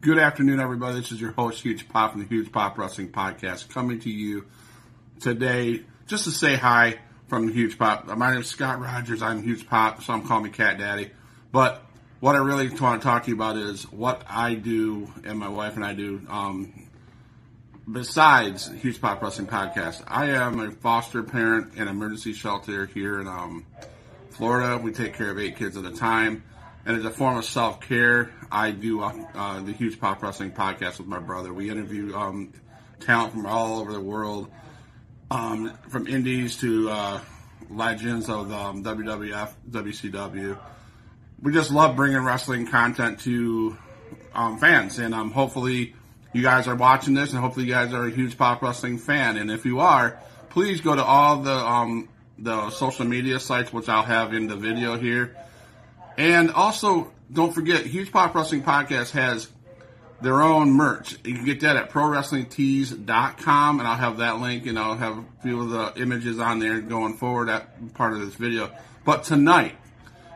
Good afternoon, everybody. This is your host, Huge Pop from the Huge Pop Wrestling Podcast, coming to you today just to say hi from the Huge Pop. My name is Scott Rogers. I'm Huge Pop. Some call me Cat Daddy. But what I really want to talk to you about is what I do and my wife and I do um, besides Huge Pop Wrestling Podcast. I am a foster parent and emergency shelter here in um, Florida. We take care of eight kids at a time. And as a form of self care, I do uh, uh, the Huge Pop Wrestling podcast with my brother. We interview um, talent from all over the world, um, from indies to uh, legends of um, WWF, WCW. We just love bringing wrestling content to um, fans, and um, hopefully you guys are watching this, and hopefully you guys are a huge pop wrestling fan. And if you are, please go to all the um, the social media sites, which I'll have in the video here and also, don't forget, Huge Pop Wrestling Podcast has their own merch. You can get that at ProWrestlingTees.com, and I'll have that link, and I'll have a few of the images on there going forward at part of this video. But tonight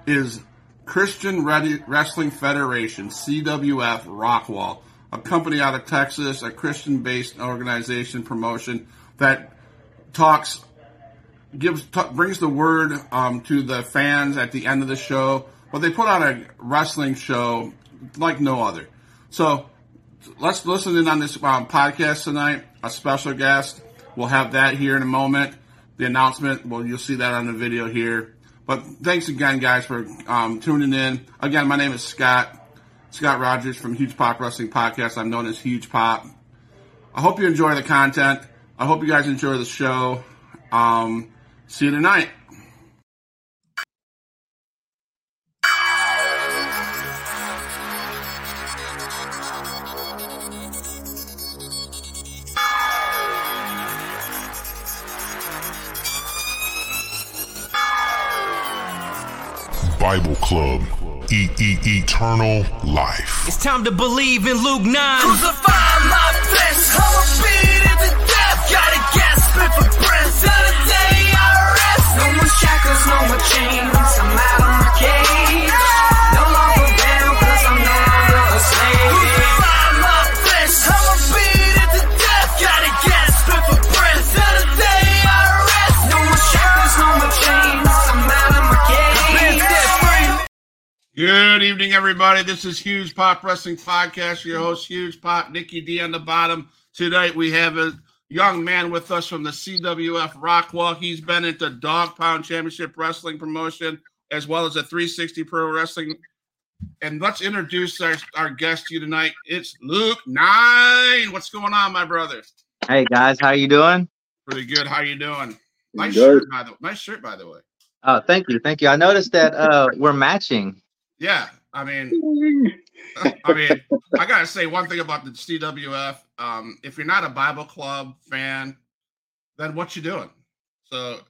is Christian Wrestling Federation, CWF Rockwall, a company out of Texas, a Christian-based organization promotion that talks, gives, t- brings the word um, to the fans at the end of the show but they put on a wrestling show like no other. So let's listen in on this um, podcast tonight. A special guest. We'll have that here in a moment. The announcement, well, you'll see that on the video here. But thanks again, guys, for um, tuning in. Again, my name is Scott. Scott Rogers from Huge Pop Wrestling Podcast. I'm known as Huge Pop. I hope you enjoy the content. I hope you guys enjoy the show. Um, see you tonight. Bible Club. E- e- eternal life. It's time to believe in Luke 9. Crucify my flesh, I'ma beat it to death. Gotta gasp it for breath. Till the day I rest. No more shackles, no more chains. I'm out of my cage. Good evening, everybody. This is Huge Pop Wrestling Podcast. Your host, Huge Pop, Nikki D on the bottom. Tonight we have a young man with us from the CWF Rockwall. He's been at the Dog Pound Championship Wrestling promotion as well as the 360 Pro Wrestling. And let's introduce our, our guest to you tonight. It's Luke Nyne. What's going on, my brother? Hey guys, how you doing? Pretty good. How you doing? Nice Good. shirt, by the nice shirt, by the way. Oh, thank you, thank you. I noticed that uh we're matching. Yeah, I mean, I mean, I gotta say one thing about the CWF. Um, if you're not a Bible Club fan, then what you doing? So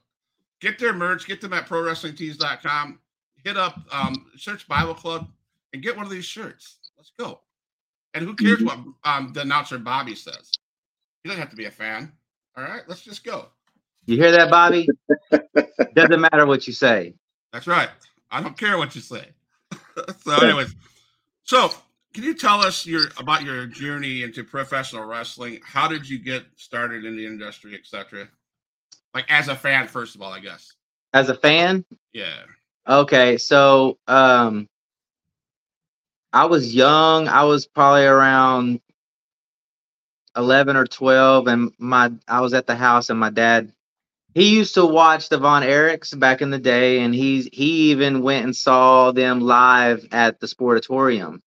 get their merch, get them at ProWrestlingTees.com. Hit up, um, search Bible Club, and get one of these shirts. Let's go. And who cares what um, the announcer Bobby says? He doesn't have to be a fan. All right, let's just go. You hear that, Bobby? Doesn't matter what you say. That's right. I don't care what you say. so, anyways, so can you tell us your about your journey into professional wrestling? How did you get started in the industry, etc.? Like as a fan, first of all, I guess. As a fan, Yeah. okay, so um I was young. I was probably around 11 or 12 and my I was at the house and my dad he used to watch the Von Erichs back in the day and he's he even went and saw them live at the Sportatorium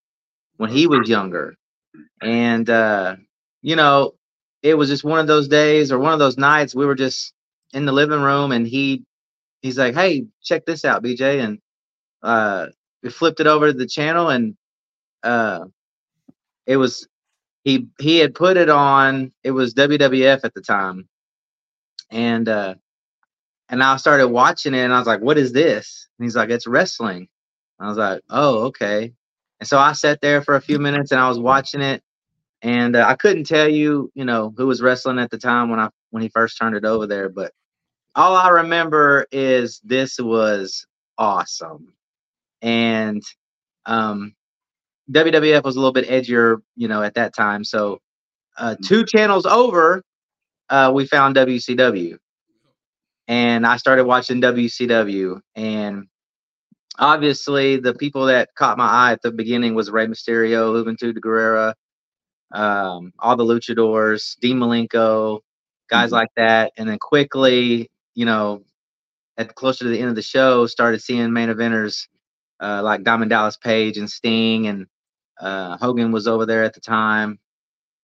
when he was younger. And uh you know, it was just one of those days or one of those nights we were just in the living room and he he's like, "Hey, check this out, BJ." And uh we flipped it over to the channel and uh it was he he had put it on it was WWF at the time and uh and I started watching it and I was like what is this? And he's like it's wrestling. I was like oh okay. And so I sat there for a few minutes and I was watching it and uh, I couldn't tell you you know who was wrestling at the time when I when he first turned it over there but all I remember is this was awesome. And um WWF was a little bit edgier, you know, at that time. So uh, two channels over, uh, we found WCW, and I started watching WCW. And obviously, the people that caught my eye at the beginning was Rey Mysterio, Juventud de Guerrera, um, all the luchadors, Dean Malenko, guys like that. And then quickly, you know, at closer to the end of the show, started seeing main eventers uh, like Diamond Dallas Page and Sting, and uh, Hogan was over there at the time.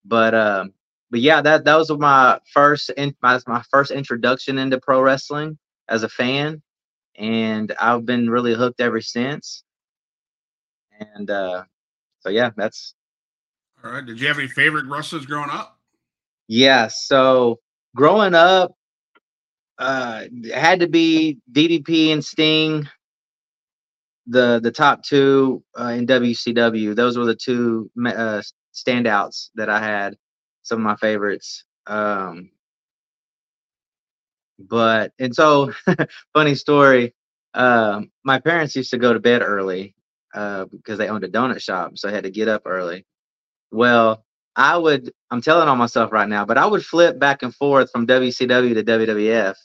But um, but yeah, that that was my first in, my my first introduction into pro wrestling as a fan, and I've been really hooked ever since. And uh, so yeah, that's All right. Did you have any favorite wrestlers growing up? Yeah, so growing up, uh, it had to be DDP and Sting, the the top two uh, in WCW. Those were the two uh, standouts that I had. Some of my favorites. Um, but and so, funny story. Um, my parents used to go to bed early uh, because they owned a donut shop, so I had to get up early. Well, I would, I'm telling on myself right now, but I would flip back and forth from WCW to WWF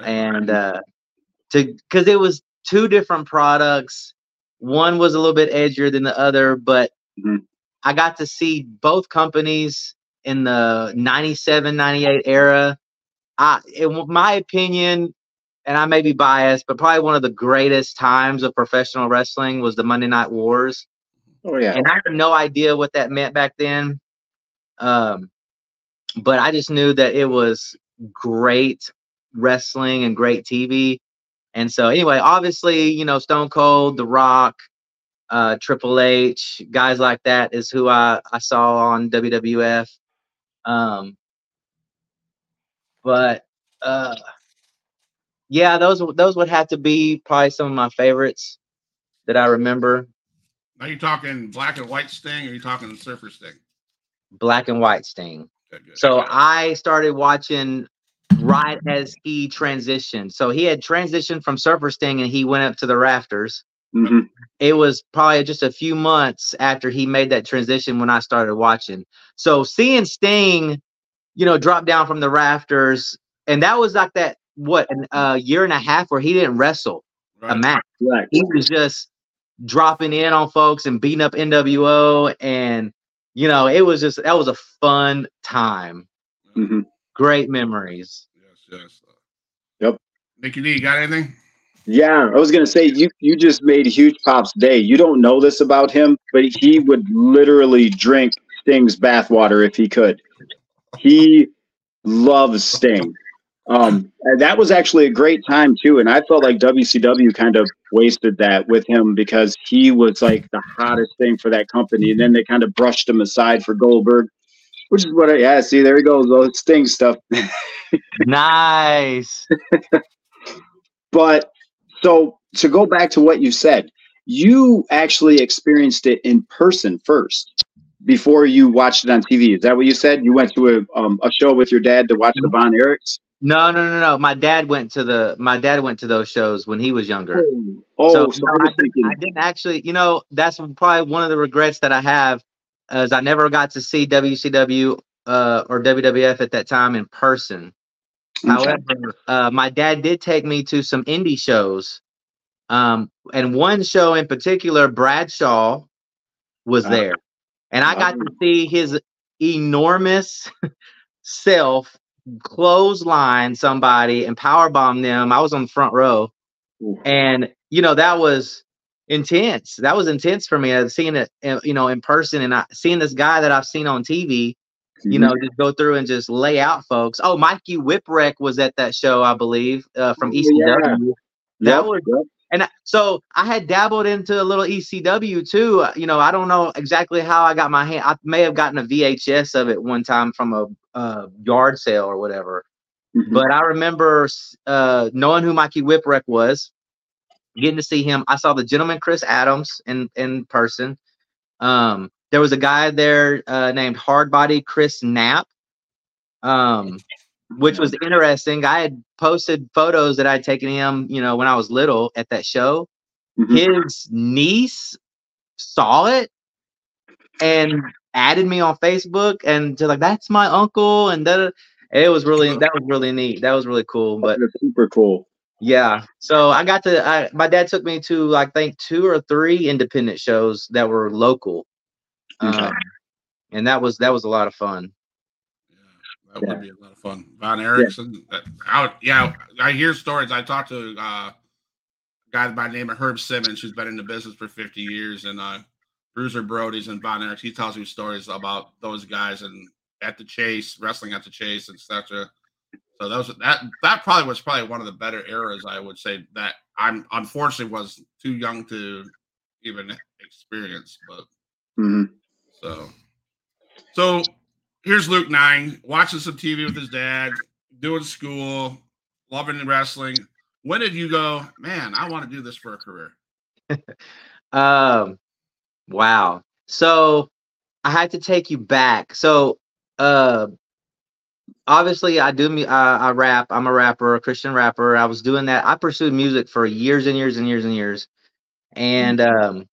and uh to because it was two different products. One was a little bit edgier than the other, but Mhm. I got to see both companies in the 97, 98 era. I, in my opinion, and I may be biased, but probably one of the greatest times of professional wrestling was the Monday Night Wars Oh yeah. and I had no idea what that meant back then. Um, but I just knew that it was great wrestling and great TV. And so, anyway, obviously, you know, Stone Cold, The Rock, uh, Triple H, guys like that is who I, I saw on WWF. Um, but uh, yeah, those those would have to be probably some of my favorites that I remember. Are you talking black and white Sting or are you talking surfer Sting? Black and White Sting. Good, good. So I started watching right as he transitioned. So he had transitioned from Surfer Sting and he went up to the rafters. Hmm It was probably just a few months after he made that transition when I started watching. So seeing Sting, you know, drop down from the rafters, and that was like that what a uh, year and a half where he didn't wrestle a Right. match Right. he was just dropping in on folks and beating up NWO and you know it was just that was a fun time hmm great memories Yes, yes. Yep. Nicky D, you got anything? Yeah, I was gonna say you you just made huge pops day. You don't know this about him, but he would literally drink Sting's bathwater if he could. He loves Sting. Um, and that was actually a great time too, and I felt like WCW kind of wasted that with him because he was like the hottest thing for that company, and then they kind of brushed him aside for Goldberg, which is what I yeah. See, there he goes, all Sting stuff. nice But so to go back to what you said, you actually experienced it in person first before you watched it on TV. Is that what you said? You went to a um, a show with your dad to watch the Von Erichs. no no no no my dad went to the my dad went to those shows when he was younger Oh, so, so, no, I I, didn't, I didn't actually you know that's probably one of the regrets that i have is i never got to see wcw uh, or wwf at that time in person okay. However, uh, my dad did take me to some indie shows. Um, and one show in particular, Bradshaw was Ah. there. And I got to see his enormous self clothesline somebody and powerbomb them. I was on the front row. Ooh. And, you know, that was intense. That was intense for me. I seeing it, uh, you know, in person and I, seeing this guy that I've seen on TV you know, just go through and just lay out folks. Oh, Mikey Whipwreck was at that show, I believe, uh, from Oh, ECW. yeah. That Yep, was, and so I had dabbled into a little ECW too. Uh, You know, I don't know exactly how I got my hand. I may have gotten a VHS of it one time from a uh, yard sale or whatever. Mhm. But I remember uh, knowing who Mikey Whipwreck was, getting to see him. I saw the gentleman Chris Adams in in person. Um, there was a guy there uh, named Hardbody Chris Knapp, um, which was interesting. I had posted photos that I'd taken him, you know, when I was little at that show. Mhm. His niece saw it and added me on Facebook and to like that's my uncle and that it was really that was really neat. That was really cool. But super cool. yeah, so I got to. I, my dad took me to like think two or three independent shows that were local, Okay. um, and that was that was a lot of fun. Yeah, That Yeah. would be a lot of fun. Von Erickson. that- I yeah, I hear stories. I talked to uh, a guy by the name of Herb Simmons, who's been in the business for 50 years, and uh, Bruiser Brody's and Von Erickson. He tells me stories about those guys and at the chase, wrestling at the chase, etc. So those that that probably was probably one of the better eras. I would say that I'm unfortunately was too young to even experience, but hmm so, so here's Luke Nyne watching some TV with his dad, doing school, loving wrestling. When did you go, man? I want to do this for a career. Um, wow. So I had to take you back. So, uh, obviously, I do. Uh, I rap. I'm a rapper, a Christian rapper. I was doing that. I pursued music for years and years and years and years, and um,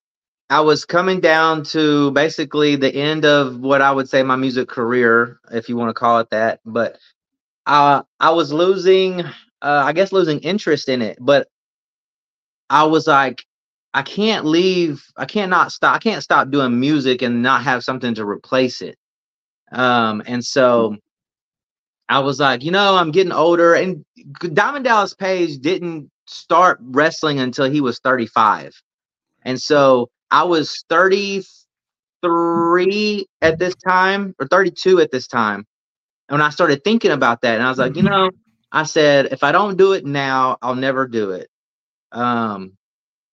I was coming down to basically the end of what I would say my music career, if you want to call it that. But uh, I was losing, uh, I guess, losing interest in it. But I was like, I can't leave. I can't not stop. I can't stop doing music and not have something to replace it. Um, and so I was like, you know, I'm getting older, and Diamond Dallas Page didn't start wrestling until he was 35, and so I was 33 at this time, or 32 at this time, and when I started thinking about that, and I was like, you know, I said, if I don't do it now, I'll never do it. Um,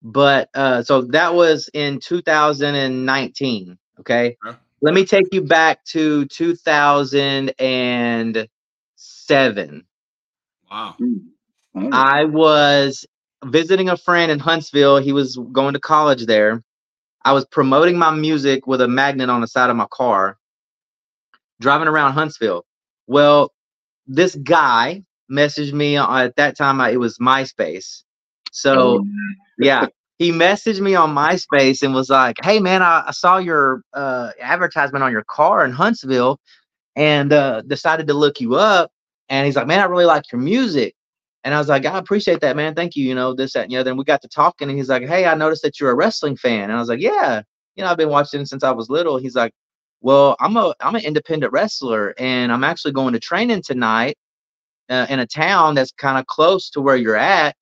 but uh so that was in 2019 okay? Okay. let me take you back to 2007 Wow. Oh, i was visiting a friend in huntsville. He was going to college there i was promoting my music with a magnet on the side of my car driving around huntsville. Well this guy messaged me uh, at that time I, it was myspace. So yeah he messaged me on myspace and was like hey man i, I saw your uh, advertisement on your car in huntsville and uh, decided to look you up. And he's like man i really like your music and i was like i appreciate that man. Thank you you know this that and the other. And we got to talking and he's like hey i noticed that you're a wrestling fan. And i was like yeah. You know i've been watching since i was little. He's like well i'm a i'm an independent wrestler and i'm actually going to training tonight uh, in a town that's kind of close to where you're at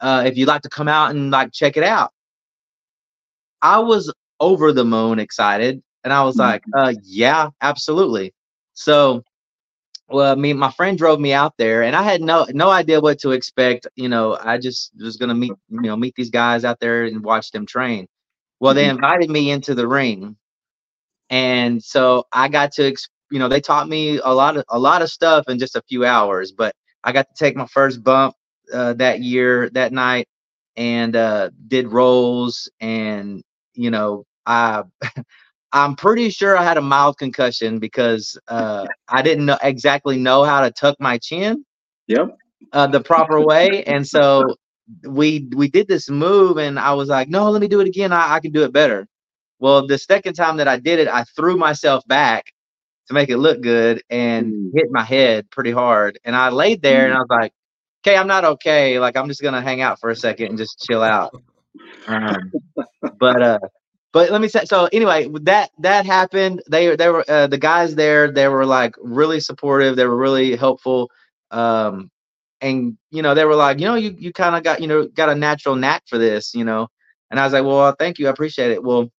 uh, if you'd like to come out and like check it out. I was over the moon excited, and I was like, uh, yeah, absolutely. So, well, I mean, my friend drove me out there, and I had no no idea what to expect. You know, I just was gonna meet you know meet these guys out there and watch them train. Well, they invited me into the ring, and so I got to you know they taught me a lot of a lot of stuff in just a few hours, but I got to take my first bump uh, that year that night and uh, did rolls and you know I I'm pretty sure I had a mild concussion because uh, I didn't know exactly know how to tuck my chin Yep. uh, the proper way and so we we did this move and I was like no let me do it again I, I can do it better well the second time that I did it I threw myself back to make it look good and Mm. hit my head pretty hard and I laid there and I was like okay, I'm not okay. Like I'm just gonna hang out for a second and just chill out. Um, but uh, but let me say. So anyway, that that happened. They they were uh, the guys there. They were like really supportive. They were really helpful. Um, and you know they were like, you know, you you kind of got you know got a natural knack for this, you know. And I was like, well, thank you, I appreciate it. Well,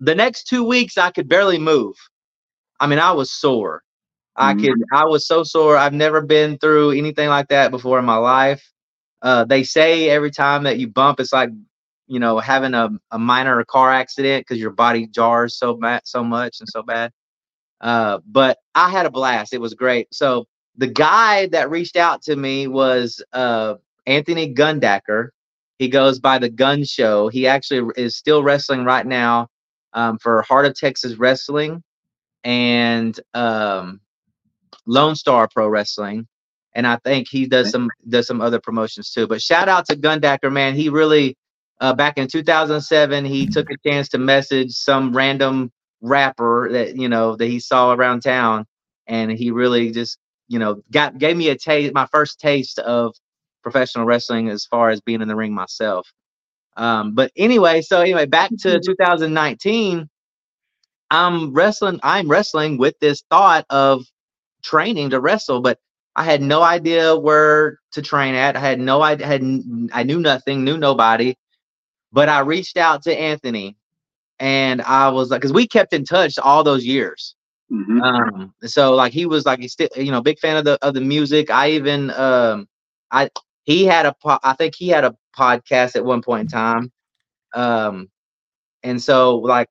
the next two weeks I could barely move. I mean, I was sore. I Mhm. could I was so sore. I've never been through anything like that before in my life. Uh, they say every time that you bump, it's like you know having a, a minor car accident because your body jars so bad, so much and so bad. Uh, but I had a blast. It was great. So the guy that reached out to me was uh, Anthony Gundacker. He goes by the Gun Show. He actually is still wrestling right now um, for Heart of Texas Wrestling and um, Lone Star Pro Wrestling, and I think he does some does some other promotions too. But shout out to Gundacker, man. He really uh, back in 2007 he took a chance to message some random rapper that you know that he saw around town, and he really just you know got gave me a taste, my first taste of professional wrestling as far as being in the ring myself. Um, but anyway, so anyway, back to 2019. I'm wrestling. I'm wrestling with this thought of training to wrestle, but I had no idea where to train at. I had no idea. Had I knew nothing, knew nobody. But I reached out to Anthony, and I was like, because we kept in touch all those years. Mhm. Um, so like he was like he's still you know big fan of the of the music. I even um I he had a po- I think he had a podcast at one point in time. Um, and so like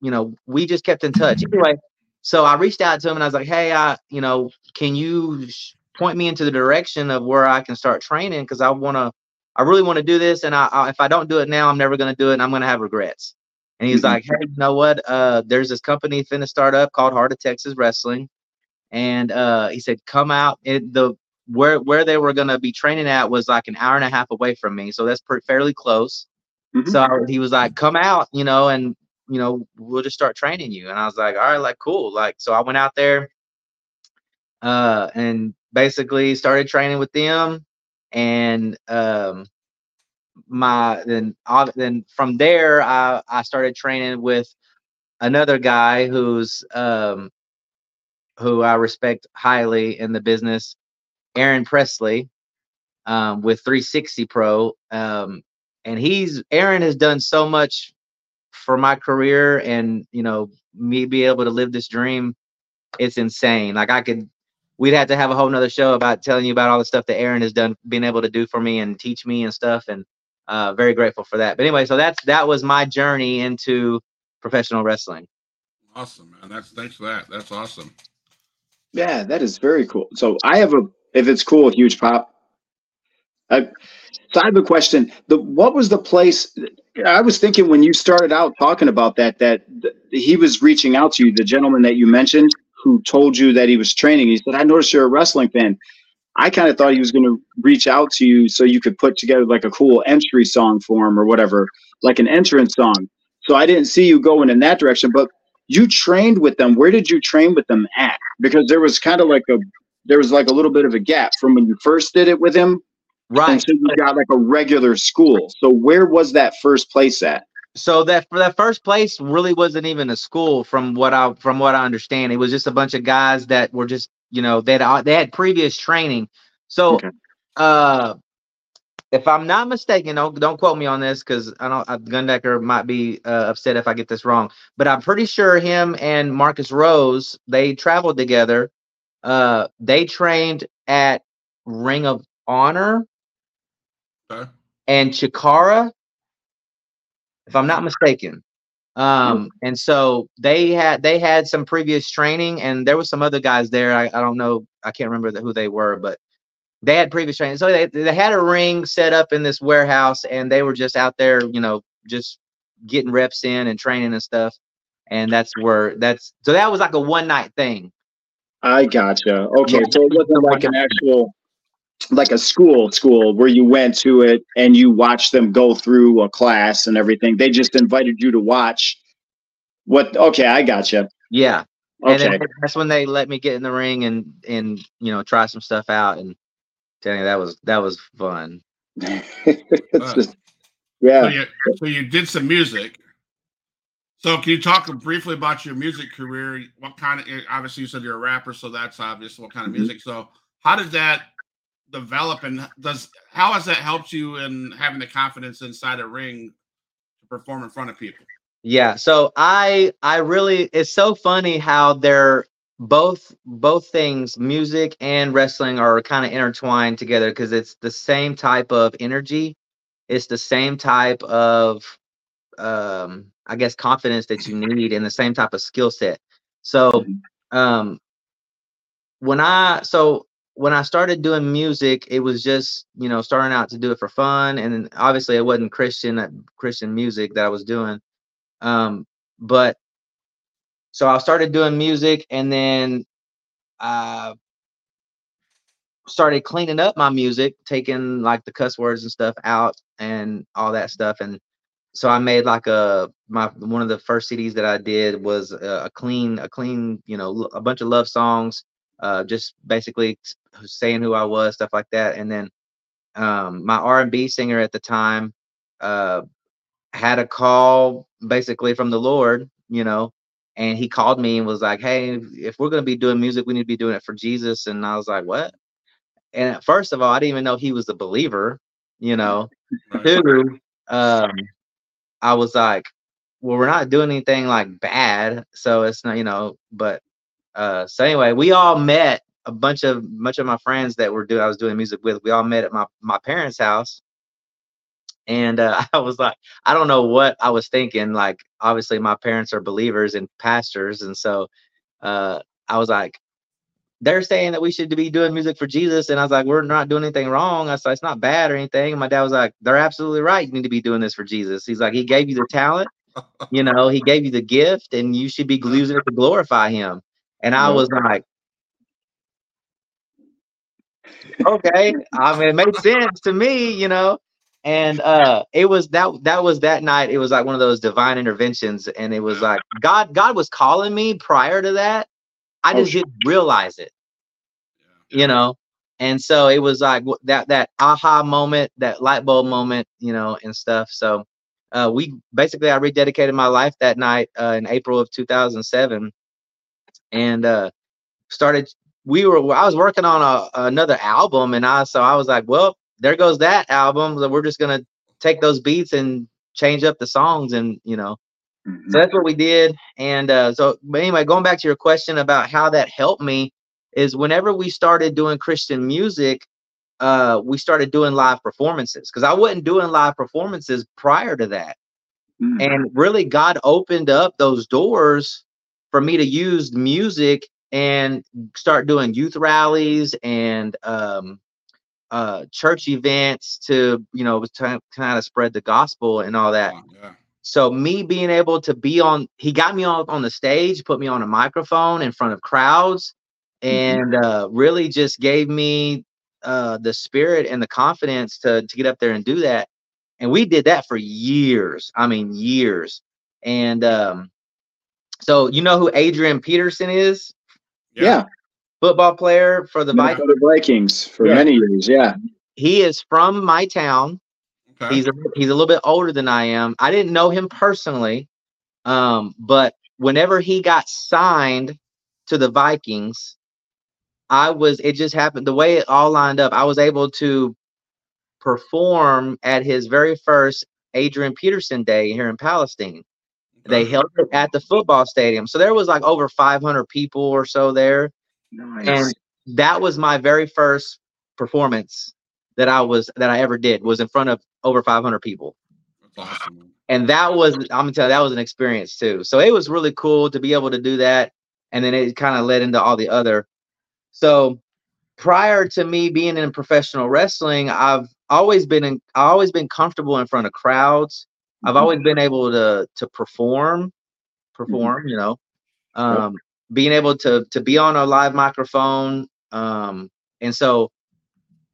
you know we just kept in touch anyway. So I reached out to him and I was like, hey, I you know can you sh- point me into the direction of where I can start training because I want to I really want to do this and I, I if I don't do it now I'm never going to do it and I'm going to have regrets. And he's Mhm. like, hey, you know what? Uh, there's this company finna start up called Heart of Texas Wrestling, and uh, he said, come out. It, the where where they were gonna be training at was like an hour and a half away from me, so that's pre- fairly close. Mhm. So I- he was like, come out, you know, and you know we'll just start training you. And I was like, all right, like cool. Like so I went out there, uh, and basically started training with them, and um, my then then from there I I started training with another guy who's um who I respect highly in the business, Aaron Presley, um, with 360 Pro. Um, and he's Aaron has done so much for my career and you know me be able to live this dream. It's insane. Like I could we'd have to have a whole nother show about telling you about all the stuff that Aaron has done, being able to do for me and teach me and stuff. And uh, very grateful for that. But anyway, so that's that was my journey into professional wrestling. Awesome, man. That's thanks for that. That's awesome. Yeah, that is very cool. So I have a, if it's cool, with huge pop. I, so I have a question. The what was the place? I was thinking when you started out talking about that, that th- he was reaching out to you, the gentleman that you mentioned, who told you that he was training. He said, "I noticed you're a wrestling fan." I kind of thought he was going to reach out to you so you could put together like a cool entry song for him or whatever, like an entrance song. So I didn't see you going in that direction, but you trained with them. Where did you train with them at? Because there was kind of like a there was like a little bit of a gap from when you first did it with him Right. until you got like a regular school. So where was that first place at? So that for that first place really wasn't even a school from what I from what I understand. It was just a bunch of guys that were just you know they had they had previous training. So Okay. uh if I'm not mistaken, don't don't quote me on this because I don't uh, Gundacker might be uh, upset if I get this wrong. But I'm pretty sure him and Marcus Rose they traveled together. Uh, they trained at Ring of Honor Okay. and Chikara, if I'm not mistaken. Um, and so they had they had some previous training, and there was some other guys there. I, I don't know, I can't remember the, who they were, but they had previous training. So they they had a ring set up in this warehouse, and they were just out there, you know, just getting reps in and training and stuff. And that's where that's so that was like a one night thing. I gotcha. Okay, so it wasn't like an actual like a school school where you went to it and you watched them go through a class and everything. They just invited you to watch what okay, I got gotcha. Yeah. And Okay. then that's when they let me get in the ring and and you know try some stuff out and tell you that was that was fun. it's just So yeah. you, so you did some music. So can you talk briefly about your music career? What kind of obviously you said you're a rapper, so that's obvious. What kind of Mhm. music? So how did that develop, and does how has that helped you in having the confidence inside a ring to perform in front of people? Yeah. So I I really it's so funny how they're both both things music and wrestling are kind of intertwined together because it's the same type of energy it's the same type of um i guess confidence that you need and the same type of skill set so um when i so when i started doing music it was just you know starting out to do it for fun and obviously it wasn't christian uh, christian music that i was doing um but so i started doing music and then uh started cleaning up my music taking like the cuss words and stuff out and all that stuff and so I made like a my one of the first CDs that I did was a, a clean a clean you know a bunch of love songs, uh, just basically saying who I was, stuff like that. And then um, my R and B singer at the time uh, had a call basically from the Lord, you know, and he called me and was like, "Hey, if we're gonna be doing music, we need to be doing it for Jesus." And I was like, "What?" And at first of all, I didn't even know he was a believer, you know. Two, um, I was like, well, we're not doing anything like bad, so it's not, you know. But uh, so anyway, we all met a bunch of much of my friends that were doing I was doing music with. We all met at my my parents' house, and uh, I was like, I don't know what I was thinking. Like, obviously, my parents are believers and pastors, and so uh, I was like, they're saying that we should be doing music for Jesus. And I was like, we're not doing anything wrong. I said, it's not bad or anything. And my dad was like, they're absolutely right. You need to be doing this for Jesus. He's like, he gave you the talent, you know, he gave you the gift, and you should be using it to glorify him. And I was like, okay. I mean, it made sense to me, you know. And uh it was that that was that night. It was like one of those divine interventions, and it was like God, God was calling me prior to that. I Oh, just didn't realize it you know and so it was like that that aha moment that light bulb moment you know and stuff so uh we basically i rededicated my life that night uh in april of 2007 and uh started we were i was working on a, another album and i so i was like well there goes that album so we're just gonna take those beats and change up the songs and you know Mhm. so that's what we did. And uh, so, but anyway, going back to your question about how that helped me is whenever we started doing Christian music, uh, we started doing live performances because I wasn't doing live performances prior to that. Mhm. And really, God opened up those doors for me to use music and start doing youth rallies and um, uh, church events to, you know, to kind of spread the gospel and all that. Yeah. so me being able to be on he got me on on the stage put me on a microphone in front of crowds and uh really just gave me uh the spirit and the confidence to to get up there and do that. And we did that for years i mean years. And um so you know who adrian peterson is yeah. football player for the vikings Minnesota Vikings for Yeah. many years. Yeah. he is from my town Okay. He's a, he's a little bit older than I am. I didn't know him personally, um, but whenever he got signed to the Vikings, I was it just happened the way it all lined up. I was able to perform at his very first Adrian Peterson Day here in Palestine. They held it at the football stadium, so there was like over 500 people or so there Nice. and that was my very first performance that I was that I ever did was in front of over 500 people awesome. and that was I'm gonna tell you that was an experience too. So it was really cool to be able to do that, and then it kind of led into all the other. So prior to me being in professional wrestling, I've always been in, I've always been comfortable in front of crowds. I've always been able to to perform, perform. You know, um, being able to to be on a live microphone, um, and so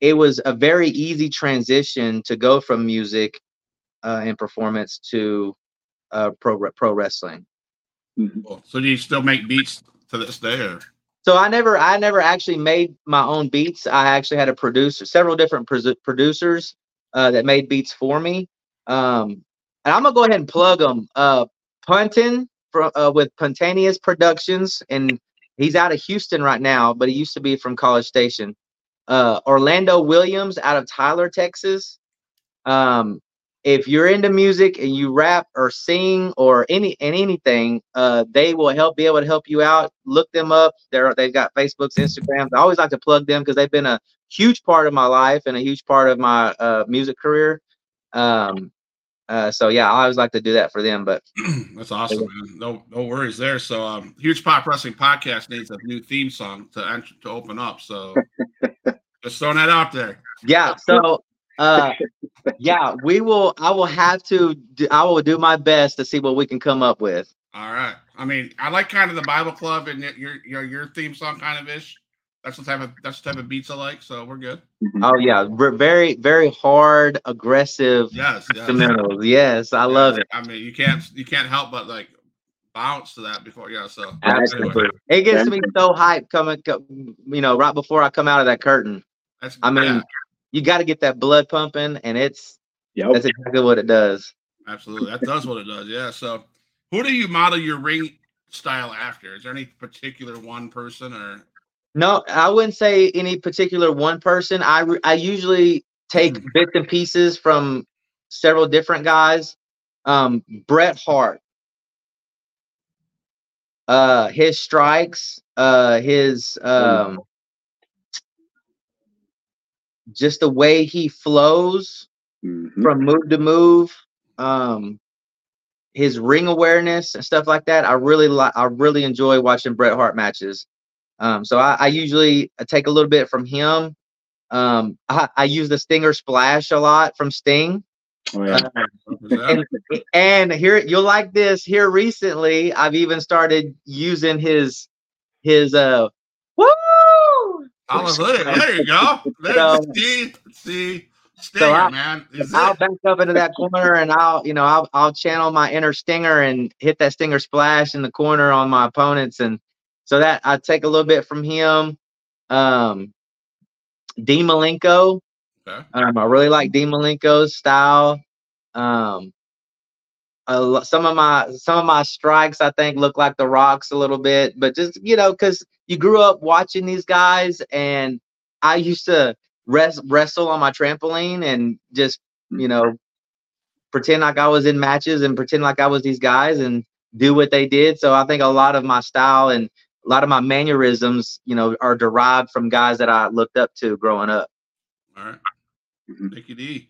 it was a very easy transition to go from music uh, and performance to uh, pro pro wrestling. Mhm. So do you still make beats to this day, or So I never I never actually made my own beats. I actually had a producer, several different produ- producers uh, that made beats for me. Um, and I'm gonna go ahead and plug them. Uh, Puntin from uh, with Puntanious Productions, and he's out of Houston right now, but he used to be from College Station. Uh, Orlando Williams out of Tyler, Texas. Um, if you're into music and you rap or sing or any and anything, uh, they will help be able to help you out. Look them up. They're they've got Facebooks, Instagrams. I always like to plug them because they've been a huge part of my life and a huge part of my uh, music career. Um, uh, so yeah, I always like to do that for them. But that's awesome, man. No, no worries there. So, um, huge pop wrestling podcast needs a new theme song to enter, to open up. So, just throwing that out there. yeah, so uh, yeah, we will. I will have to. Do, I will do my best to see what we can come up with. All right. I mean, I like kind of the Bible Club and your your your theme song kind of ish. That's the type of that's the type of beats I like. So we're good. Mm-hmm. Oh yeah, ver- very very hard, aggressive Yes. yes. instrumentals. Yes, I love it. I mean, you can't you can't help but like bounce to that before. Yeah. So anyway, It gets me so hyped coming, co- you know, right before I come out of that curtain. that's I mean, yeah, you got to get that blood pumping, and it's Yep. that's exactly what it does. absolutely. That does what it does. Yeah. So who do you model your ring style after? Is there any particular one person or No, I wouldn't say any particular one person. I re- I usually take Mhm. bits and pieces from several different guys. Um, Bret Hart, uh, his strikes, uh, his um, just the way he flows Mhm. from move to move, um, his ring awareness and stuff like that. I really like. I really enjoy watching Bret Hart matches. Um, so I, I usually uh, take a little bit from him. Um, I, I use the Stinger Splash a lot from Sting. Oh, yeah. Uh, and, and here you'll like this. Here recently, I've even started using his his uh woo. Hallelujah. There you go. There So- see, see, Stinger, I- man. Is I'll it? back up into that corner and I'll, you know, I'll I'll channel my inner stinger and hit that stinger splash in the corner on my opponents. And so that I take a little bit from him. Um Dean Malenko. Okay. Um, I really like Dean Malenko's style. Um lo- some of my some of my strikes I think look like the rocks a little bit, but just you know, because you grew up watching these guys and I used to res- wrestle on my trampoline and just you know pretend like I was in matches and pretend like I was these guys and do what they did. So I think a lot of my style and a lot of my mannerisms, you know, are derived from guys that I looked up to growing up. All right. Mhm. Mickey D.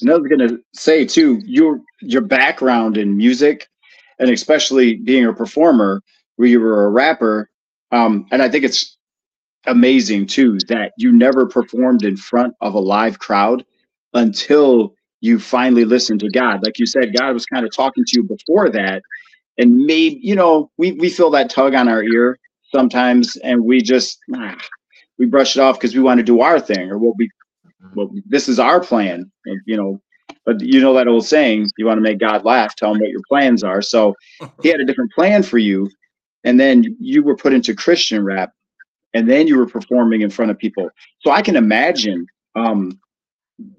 And I was gonna say too, your your background in music, and especially being a performer, where you were a rapper, um, and I think it's amazing too that you never performed in front of a live crowd until you finally listened to God. Like you said, God was kind of talking to you before that, and maybe you know we we feel that tug on our ear sometimes, and we just ah, we brush it off because we want to do our thing or what we well, this is our plan, you know. But you know that old saying, you want to make God laugh, tell him what your plans are. So he had a different plan for you, and then you were put into Christian rap, and then you were performing in front of people. So I can imagine, um,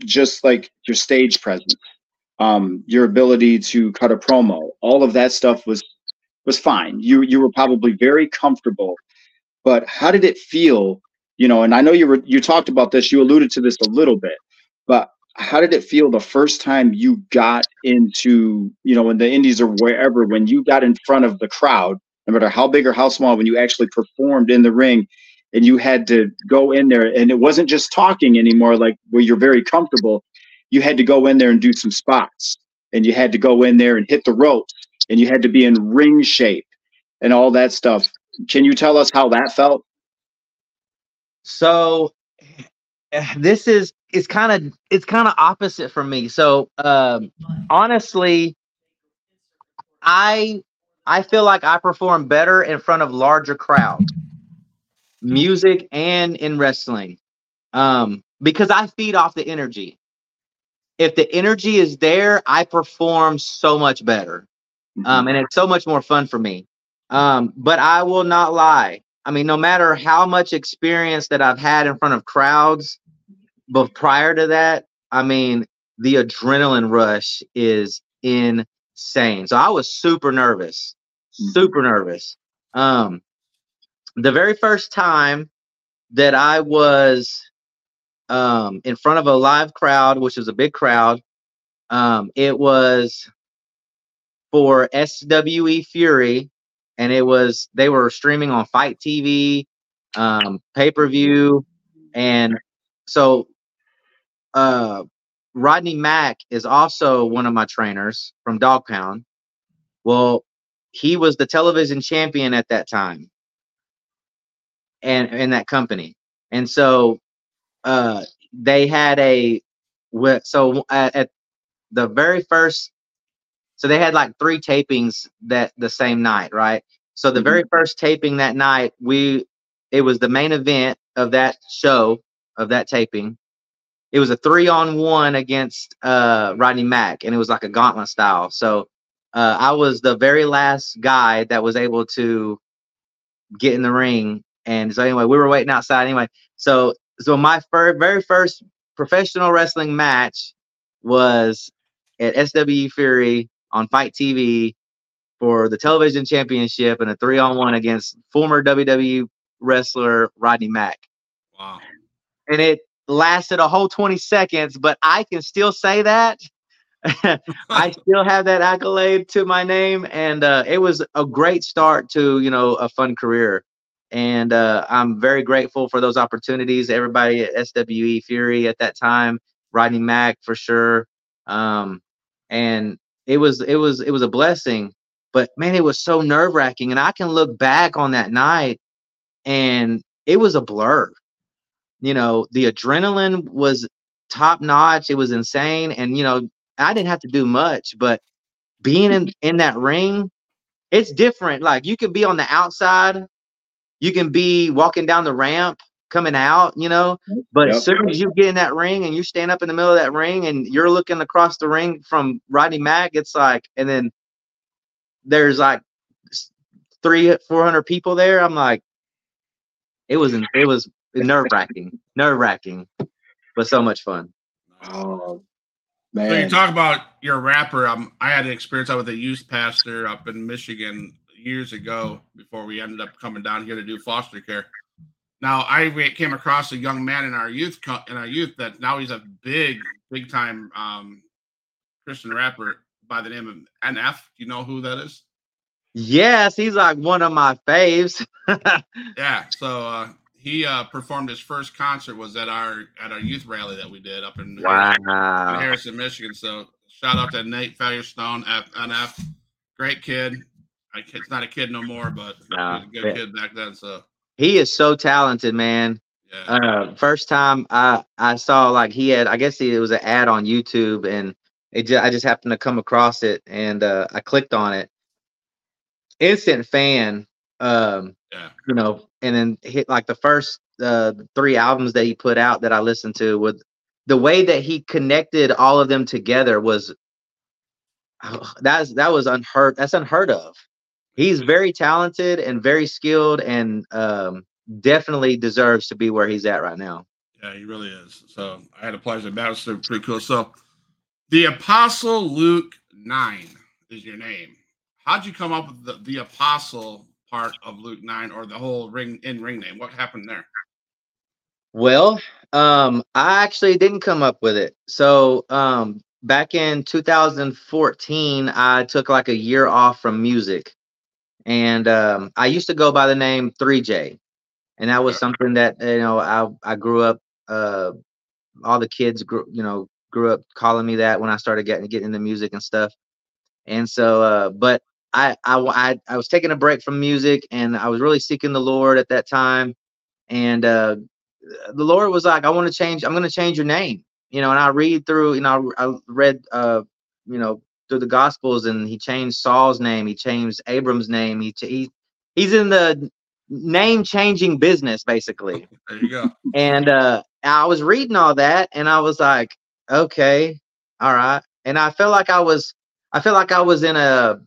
just like your stage presence, um, your ability to cut a promo, all of that stuff was was fine. You you were probably very comfortable. But how did it feel you know and i know you were you talked about this you alluded to this a little bit but how did it feel the first time you got into you know in the indies or wherever when you got in front of the crowd no matter how big or how small when you actually performed in the ring and you had to go in there and it wasn't just talking anymore like where you're very comfortable you had to go in there and do some spots and you had to go in there and hit the ropes and you had to be in ring shape and all that stuff can you tell us how that felt So this is it's kind of it's kind of opposite for me. So um honestly I I feel like I perform better in front of larger crowds. Music and in wrestling. Um because I feed off the energy. If the energy is there, I perform so much better um, and it's so much more fun for me. Um, but I will not lie. I mean, no matter how much experience that I've had in front of crowds, but prior to that, I mean, the adrenaline rush is insane. So I was super nervous, super nervous. Um, the very first time that I was um, in front of a live crowd, which was a big crowd, um, it was for SWE Fury, and it was they were streaming on FITE TV, um, pay per view, and so uh, Rodney Mack is also one of my trainers from Dog Pound. Well, he was the television champion at that time, and in that company, and so uh, they had a so at, at the very first so they had like three tapings that the same night, right? So the very first taping that night, we it was the main event of that show of that taping. It was a three on one against uh, Rodney Mack, and it was like a gauntlet style. So uh, I was the very last guy that was able to get in the ring. And so anyway, we were waiting outside anyway. So so my fir- very first professional wrestling match was at SW Fury on FITE TV for the television championship and a three on one against former WWE wrestler Rodney Mack. Wow. And it lasted a whole 20 seconds, but I can still say that. I still have that accolade to my name, and uh, it was a great start to you know a fun career. And uh, I'm very grateful for those opportunities. Everybody at SWE Fury at that time, Rodney Mack for sure, um, and it was it was it was a blessing. But man, it was so nerve wracking, and I can look back on that night, and it was a blur. You know, the adrenaline was top notch. It was insane, and you know, I didn't have to do much, but being in in that ring, it's different. Like you can be on the outside, you can be walking down the ramp, coming out, you know. But Yep. as soon as you get in that ring and you stand up in the middle of that ring and you're looking across the ring from Rodney Mack, it's like, and then there's like s- three, four hundred people there. I'm like, it was, in- it was nerve wracking, nerve wracking, but so much fun. Oh man! So you talk about your rapper. Um, I had an experience with a youth pastor up in Michigan years ago before we ended up coming down here to do foster care. Now I came across a young man in our youth co- in our youth that now he's a big, big time um, Christian rapper by the name of NF. Do you know who that is? Yes, he's like one of my faves. Yeah. So uh, he uh, performed his first concert was at our at our youth rally that we did up in wow. Harrison, Michigan. So shout out to Nate Feuerstein at NF. Great kid. I, it's not a kid no more, but No, he was a good yeah. kid back then. So He is so talented, man. yeah. Uh, first time I I saw like he had, I guess he, it was an ad on YouTube, and it just, I just happened to come across it, and uh, I clicked on it. Instant fan, um, Yeah. you know, and then hit like the first uh, three albums that he put out that I listened to with the way that he connected all of them together was that's that was unheard that's unheard of. He's very talented and very skilled and um, definitely deserves to be where he's at right now. Yeah, he really is. So I had a pleasure. That was pretty cool. So the Apostle Luke Nyne is your name. How'd you come up with the, the Apostle part of Luke Nyne or the whole ring in ring name? What happened there? Well, um, I actually didn't come up with it. So um, back in 2014, I took like a year off from music, and um, I used to go by the name 3J, and that was something that you know I I grew up. Uh, all the kids grew, you know, grew up calling me that when I started getting getting into music and stuff. And so, uh, but I, I I I was taking a break from music, and I was really seeking the Lord at that time, and uh, the Lord was like, I want to change, I'm going to change your name. You know, and I read through, you know, I read, uh, you know, through the Gospels, and he changed Saul's name, he changed Abram's name, he, he he's in the name changing business basically. There you go. And uh, I was reading all that, and I was like, okay, all right. And I felt like I was, I felt like I was in a,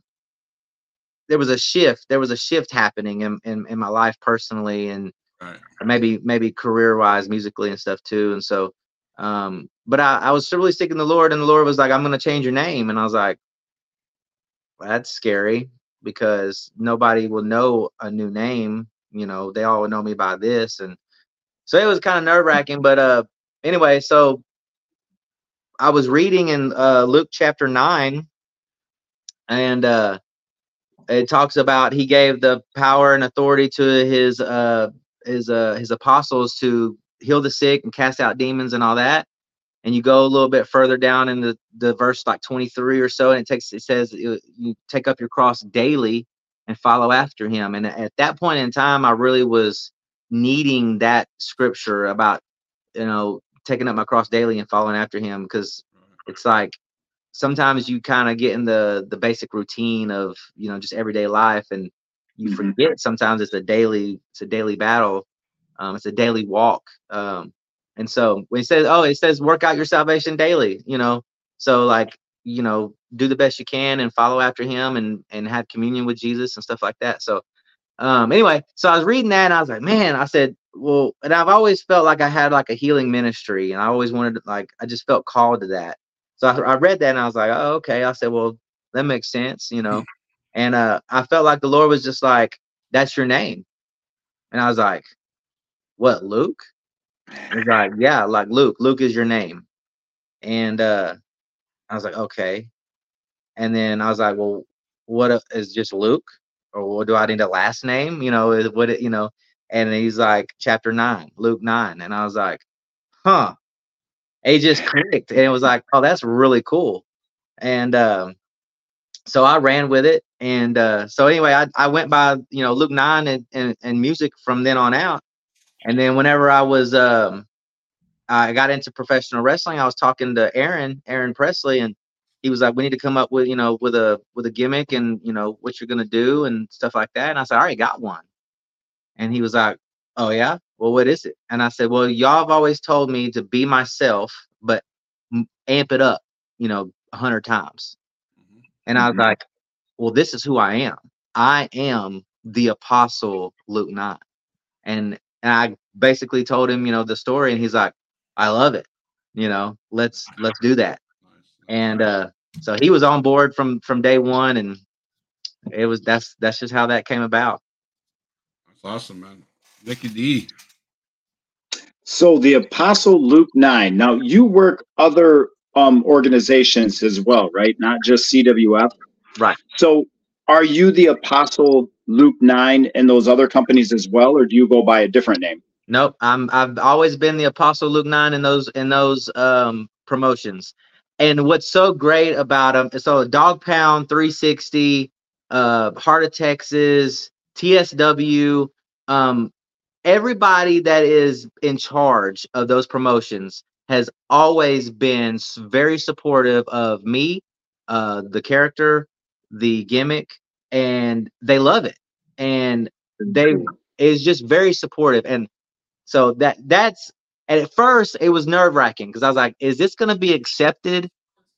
there was a shift, there was a shift happening in in, in my life personally, and Right. maybe maybe career wise musically and stuff too and so um but I, I was really seeking the lord and the lord was like i'm going to change your name and i was like well, that's scary because nobody will know a new name you know they all know me by this and so it was kind of nerve wracking but uh anyway so i was reading in uh luke chapter 9 and uh it talks about he gave the power and authority to his uh his uh his apostles to heal the sick and cast out demons and all that. And you go a little bit further down in the, the verse like 23 or so and it takes it says you take up your cross daily and follow after him. And at that point in time i really was needing that scripture about you know taking up my cross daily and following after him. Because it's like sometimes you kind of get in the the basic routine of you know just everyday life and you Mhm. forget sometimes it's a daily it's a daily battle Um, it's a daily walk. Um, and so when it says, oh, it says work out your salvation daily, you know. So like, you know, do the best you can and follow after him and and have communion with Jesus and stuff like that. So um anyway, so I was reading that and I was like, man, I said, well, and I've always felt like I had like a healing ministry and I always wanted to like I just felt called to that. So I, I read that and I was like, oh, okay. I said, well, that makes sense, you know. And uh I felt like the Lord was just like, that's your name. And I was like, what, Luke? He's like, yeah, like Luke. Luke is your name. And uh I was like, okay. And then I was like, well, what is just Luke? Or what do I need a last name? You know, is what it, you know? And he's like, chapter nine, Luke nine. And I was like, huh. It just clicked. And it was like, oh, that's really cool. And um so I ran with it. And uh so anyway, I, I went by, you know, Luke Nyne and, and, and music from then on out. And then whenever I was um I got into professional wrestling, I was talking to Aaron, Aaron Presley, and he was like, "We need to come up with, you know, with a with a gimmick and you know what you're gonna do and stuff like that." And I said, "I already got one." And he was like, "Oh yeah, well, what is it?" And I said, "Well, y'all have always told me to be myself, but amp it up, you know, a hundred times." And I was Mhm. like, "Well, this is who I am. I am the Apostle Luke Nyne." And and I basically told him, you know, the story, and he's like, "I love it. You know, let's let's do that." and uh so he was on board from from day one and it was that's that's just how that came about That's awesome, man. Nicky D. So the Apostle Luke Nyne. Now you work other um, organizations as well, right? Not just CWF. Right. So are you the Apostle Luke Nyne and those other companies as well, or do you go by a different name? nope i'm i've always been the apostle Luke Nyne in those in those um promotions and what's so great about them is so dog pound 360 uh heart of texas tsw um everybody that is in charge of those promotions has always been very supportive of me uh the character the gimmick and they love it and they is just very supportive and so that that's and at first it was nerve wracking because I was like, is this gonna be accepted?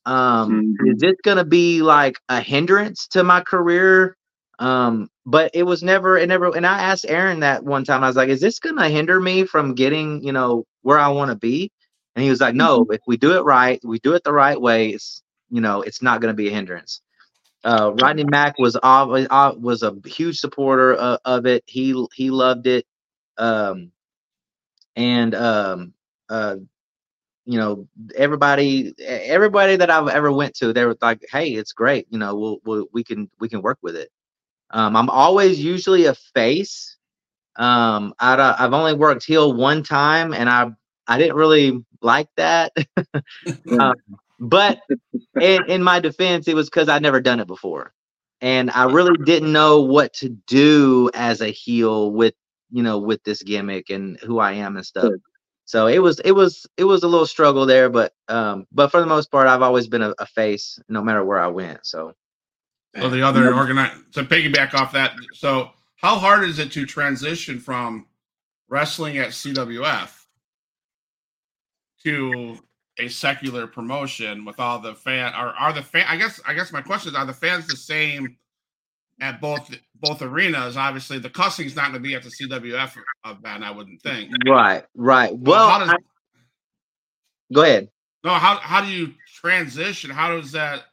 Um, Mhm. is this gonna be like a hindrance to my career? Um, but it was never, it never, and I asked Aaron that one time, I was like, is this gonna hinder me from getting, you know, where I want to be? And he was like, no, if we do it right, we do it the right way, it's you know, it's not gonna be a hindrance. Uh, Rodney Mack was always uh, was a huge supporter of, of it. He he loved it. Um, and um uh you know everybody everybody that i've ever went to they were like hey it's great you know we'll, we'll we can we can work with it um i'm always usually a face um I, i've only worked heel one time and i i didn't really like that um, but in, in my defense it was because i'd never done it before and i really didn't know what to do as a heel with you know with this gimmick and who i am and stuff Sure. so it was it was it was a little struggle there but um but for the most part i've always been a, a face no matter where i went so So the other organize to piggyback off that. So how hard is it to transition from wrestling at CWF to a secular promotion with all the fan? Are are the fan? I guess I guess my question is: Are the fans the same at both both arenas? Obviously, the cussing's not going to be at the CWF event. I wouldn't think. right right well does, I- go ahead no, how how do you transition? How does that?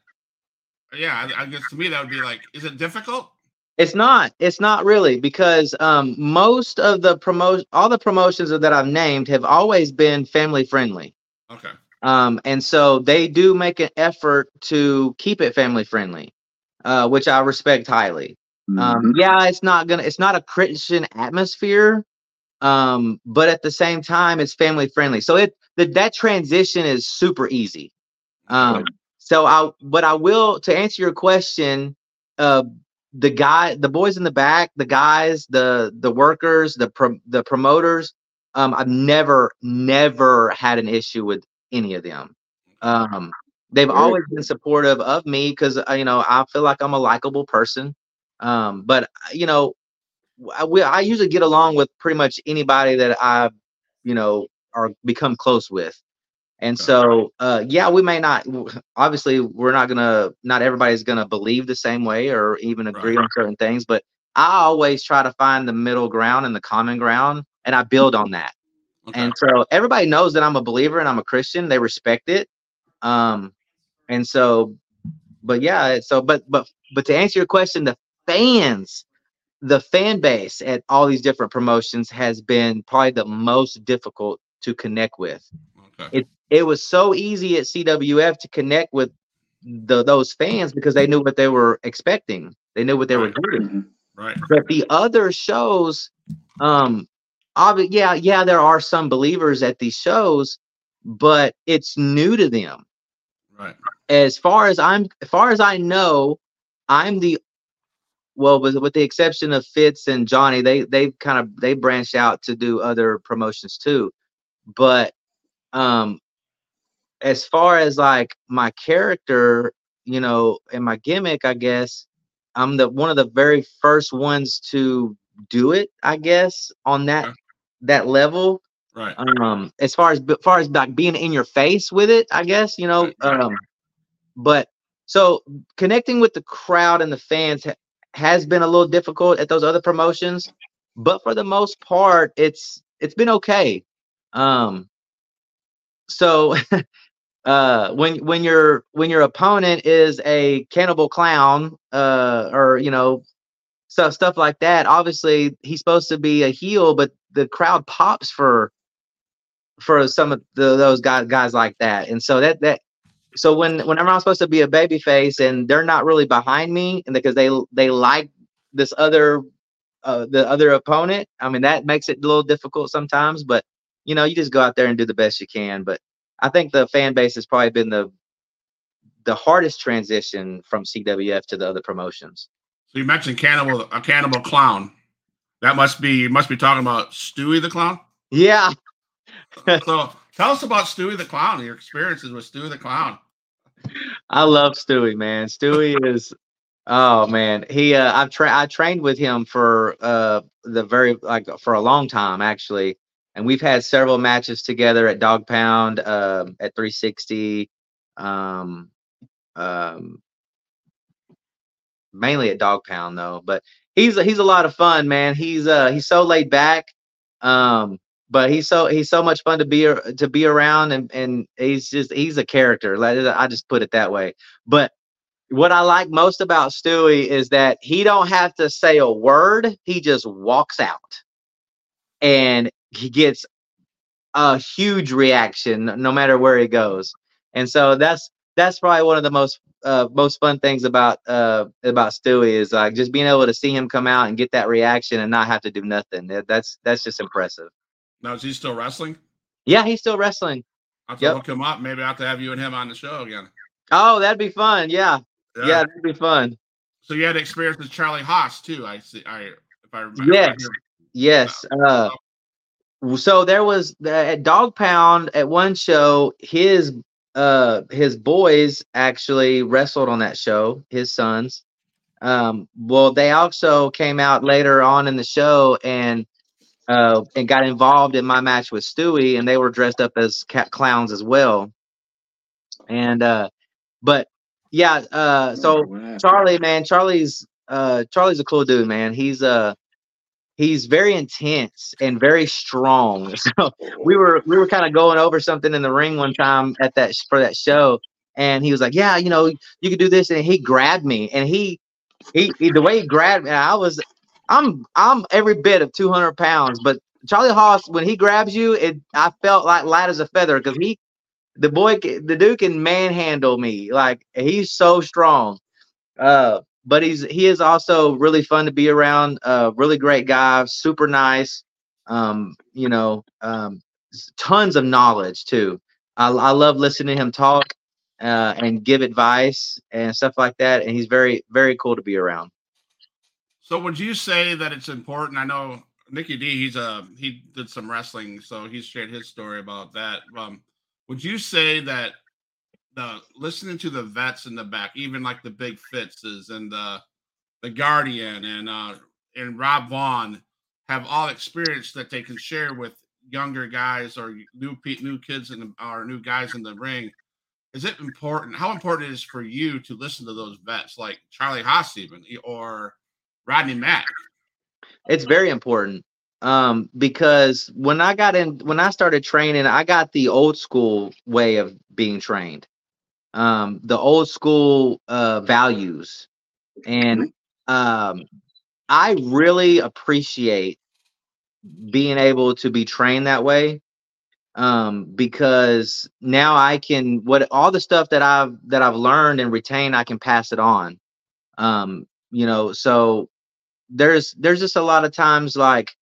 Yeah, I, I guess to me that would be like, is it difficult? It's not. It's not really because um, most of the promotion, all the promotions that I've named have always been family friendly, Okay. Um, and so they do make an effort to keep it family friendly, uh, which I respect highly. Um, Mhm. yeah, it's not gonna. It's not a Christian atmosphere, um, but at the same time, it's family friendly. So it the, that transition is super easy. Um, so I, but I will to answer your question. Uh, the guy, the boys in the back, the guys, the the workers, the pro, the promoters. Um, I've never, never had an issue with any of them. Um, they've always been supportive of me because you know I feel like I'm a likable person. Um, but uh, you know, I, we, I usually get along with pretty much anybody that I, you know, are become close with. And so, uh, yeah, we may not. Obviously, we're not gonna. Not everybody's gonna believe the same way or even agree Right. on certain things. But I always try to find the middle ground and the common ground, and I build on that. Okay. And so everybody knows that I'm a believer and I'm a Christian. They respect it. Um, and so, but yeah, so but but but to answer your question, the fans, the fan base at all these different promotions has been probably the most difficult to connect with. okay. It it was so easy at CWF to connect with the those fans because they knew what they were expecting. They knew what they were Right. getting Mhm. Right. but the other shows um obvi- yeah yeah there are some believers at these shows but it's new to them Right. as far as i'm as far as i know i'm the well with, with the exception of fitz and johnny they they kind of they branched out to do other promotions too but um as far as like my character you know and my gimmick i guess i'm the one of the very first ones to do it i guess on that Okay. That level Right. um as far as far as like being in your face with it i guess you know um but so connecting with the crowd and the fans ha- has been a little difficult at those other promotions but for the most part it's it's been okay um so uh when when your when your opponent is a cannibal clown uh or you know stuff stuff like that obviously he's supposed to be a heel but the crowd pops for for some of the, those guys guys like that. And so that that so when whenever i'm supposed to be a baby face and they're not really behind me and because they they like this other uh the other opponent i mean that makes it a little difficult sometimes but you know you just go out there and do the best you can. But i think the fan base has probably been the the hardest transition from cwf to the other promotions. So you mentioned cannibal, a cannibal clown. That must be must be talking about Stewie the clown. yeah so tell us about Stewie the clown. Your experiences with Stewie the clown. I love Stewie, man. Stewie is oh man. He uh I've tra- I trained with him for uh the very like for a long time actually. And we've had several matches together at Dog Pound, um at 360, um um mainly at Dog Pound though. But he's he's a lot of fun, man. He's uh he's so laid back. Um but he's so he's so much fun to be to be around and and he's just he's a character. Like I just put it that way. But what I like most about Stewie is that he don't have to say a word. He just walks out, and he gets a huge reaction no matter where he goes. And so that's that's probably one of the most uh, most fun things about uh, about Stewie is like just being able to see him come out and get that reaction and not have to do nothing. That's that's just impressive. Now is he still wrestling? Yeah, he's still wrestling. I have to Yep. look him up. Maybe I have to have you and him on the show again. Oh, that'd be fun. Yeah, yeah, that'd be fun. So you had experience with Charlie Haas too. I see. I if I remember. Yes. Yes. Uh, so there was the, at Dog Pound at one show, his uh his boys actually wrestled on that show, his sons. Um, well, they also came out later on in the show and uh and got involved in my match with Stewie, and they were dressed up as cat clowns as well. And uh, but yeah, uh, so Oh, wow. Charlie, man, Charlie's uh Charlie's a cool dude, man. He's uh he's very intense and very strong. So we were we were kind of going over something in the ring one time at that for that show, and he was like, "Yeah, you know, you could do this," and he grabbed me, and he he, he the way he grabbed me, I was I'm I'm every bit of 200 pounds, but Charlie Haas when he grabs you, it I felt like light as a feather because he the boy the dude can manhandle me like he's so strong. Uh, but he's he is also really fun to be around. Uh, really great guy, super nice. Um, you know, um, tons of knowledge too. I, I love listening to him talk uh, and give advice and stuff like that. And he's very very cool to be around. So would you say that it's important? I know Nicky D. He's a he did some wrestling, so he shared his story about that. Um, would you say that the listening to the vets in the back, even like the big Fitzes and the the Guardian, and uh, and Rob Vaughn have all experience that they can share with younger guys or new new kids the, or new guys in the ring. Is it important? How important it is for you to listen to those vets like Charlie Haas even or Rodney Mack? It's very important um, because when I got in, when I started training, I got the old school way of being trained, um, the old school uh, values, and um, I really appreciate being able to be trained that way um because now i can what all the stuff that i've that i've learned and retained i can pass it on. Um you know so there's there's just a lot of times like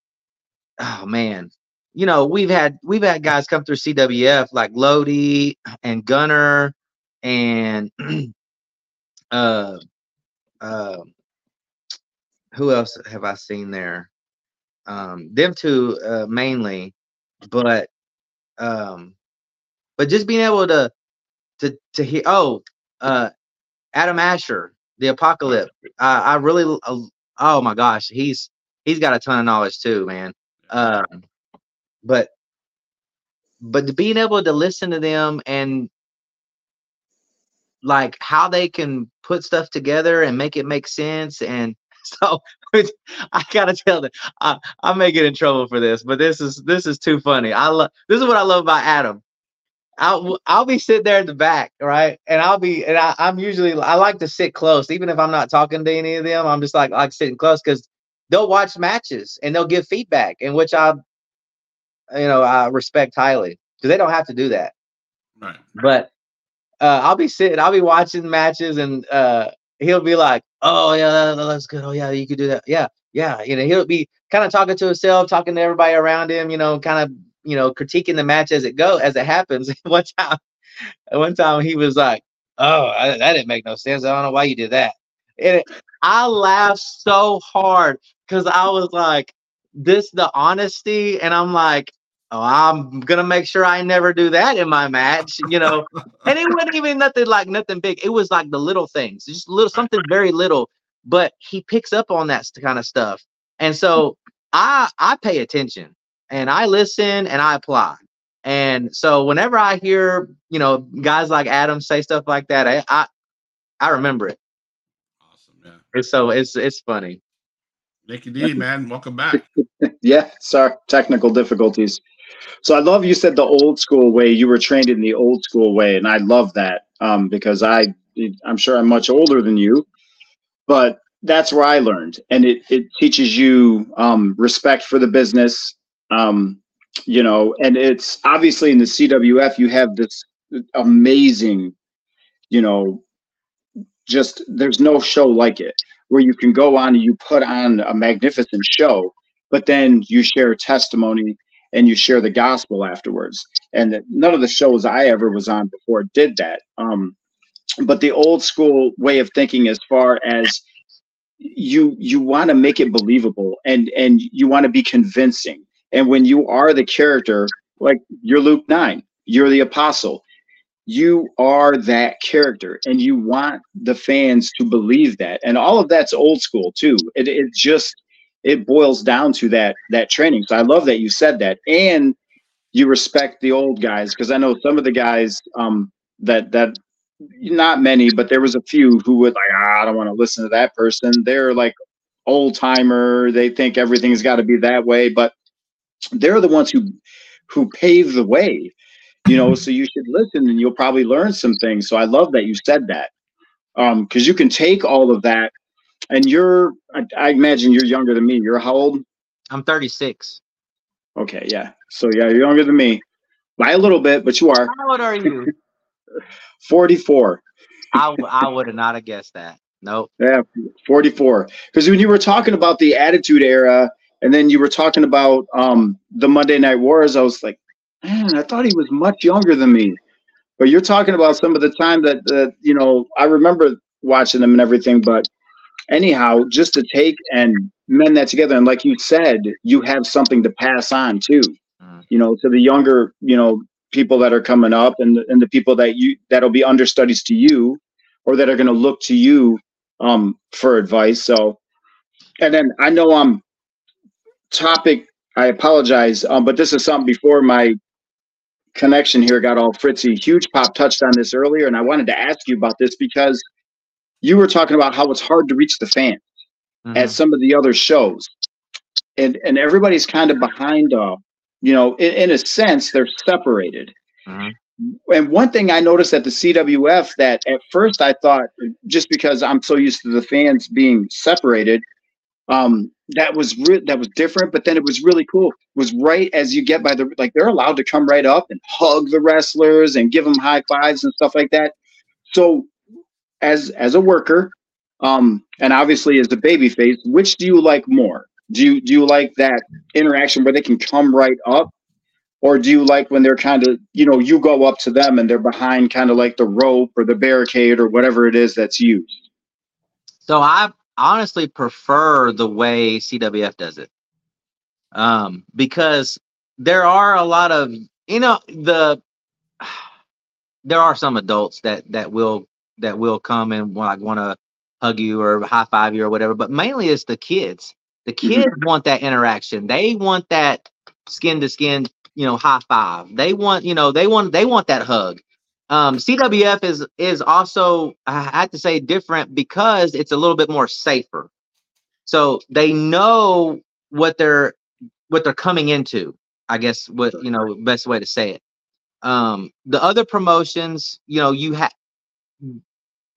oh man. You know we've had we've had guys come through cwf like lodi and gunner and uh uh who else have i seen there? Um them two uh mainly but um but just being able to to to hear oh uh adam asher the apocalypse i i really uh, oh my gosh he's he's got a ton of knowledge too man. Um but but being able to listen to them and like how they can put stuff together and make it make sense and so I gotta tell them I, I may get in trouble for this, but this is this is too funny. I love this is what I love about Adam. I'll I'll be sitting there at the back, right? And I'll be and I, I'm usually I like to sit close, even if I'm not talking to any of them. I'm just like like sitting close because they'll watch matches and they'll give feedback, in which I you know I respect highly because they don't have to do that. Right. But uh, I'll be sitting, I'll be watching matches, and uh, he'll be like, "Oh yeah, that, that's good. Oh yeah, you could do that. Yeah, yeah." You know, he'll be kind of talking to himself, talking to everybody around him. You know, kind of you know critiquing the match as it go as it happens. one time, one time he was like, "Oh, I, that didn't make no sense. I don't know why you did that." And it, I laughed so hard because I was like, "This the honesty," and I'm like, oh, I'm gonna make sure I never do that in my match, you know. and it wasn't even nothing like nothing big. It was like the little things, just little something very little. But he picks up on that kind of stuff, and so I I pay attention and I listen and I apply. And so whenever I hear you know guys like Adam say stuff like that, I I, I remember it. Awesome, yeah. It's so it's it's funny. Nicky D, man, welcome back. Yeah, sorry, technical difficulties. So I love you said the old school way. You were trained in the old school way, and I love that um, because I I'm sure I'm much older than you, but that's where I learned, and it it teaches you um, respect for the business. Um, you know, and it's obviously in the CWF you have this amazing, you know, just there's no show like it where you can go on and you put on a magnificent show, but then you share testimony and you share the gospel afterwards. And none of the shows I ever was on before did that. Um, but the old school way of thinking, as far as you you want to make it believable and and you want to be convincing. And when you are the character, like you're Luke Nyne, you're the apostle. You are that character, and you want the fans to believe that. And all of that's old school too. It it just it boils down to that that training. So I love that you said that, and you respect the old guys because I know some of the guys um, that that not many, but there was a few who would like ah, I don't want to listen to that person. They're like old timer. They think everything's got to be that way, but they're the ones who who pave the way. You know, so you should listen, and you'll probably learn some things. So I love that you said that um because you can take all of that and you're, I, I imagine you're younger than me. You're how old? I'm 36. Okay, yeah. So yeah, you're younger than me by a little bit, but you are How old are you? 44. I, I would have not have guessed that. Nope. Yeah, 44. Because when you were talking about the Attitude Era, and then you were talking about um, the Monday Night Wars, I was like, man, I thought he was much younger than me. But you're talking about some of the time that, that you know, I remember watching them and everything, but anyhow, just to take and mend that together. And like you said, you have something to pass on too, Mm. you know, to the younger, you know, people that are coming up and, and the people that you, that'll be understudies to you or that are going to look to you um, for advice. So and then I know I'm topic. I apologize, um, but this is something before my connection here got all fritzy. Huge pop touched on this earlier, and I wanted to ask you about this because you were talking about how it's hard to reach the fans Mhm. at some of the other shows, and and everybody's kind of behind. Uh, you know, in, in a sense, they're separated. Mhm. And one thing I noticed at the CWF that at first I thought, just because I'm so used to the fans being separated, um, that was re- that was different. But then it was really cool. Was right as you get by the like they're allowed to come right up and hug the wrestlers and give them high fives and stuff like that. So, as as a worker, um, and obviously as a baby face, which do you like more? Do you do you like that interaction where they can come right up, or do you like when they're kind of you know you go up to them and they're behind kind of like the rope or the barricade or whatever it is that's used? So I honestly prefer the way CWF does it. Um, because there are a lot of you know the there are some adults that that will that will come and like want to hug you or high five you or whatever, but mainly it's the kids. The kids want that interaction. They want that skin to skin, you know, high five. They want, you know, they want they want that hug. Um, CWF is is also I have to say different because it's a little bit more safer. So they know what they're what they're coming into. I guess what you know best way to say it. Um, the other promotions, you know, you have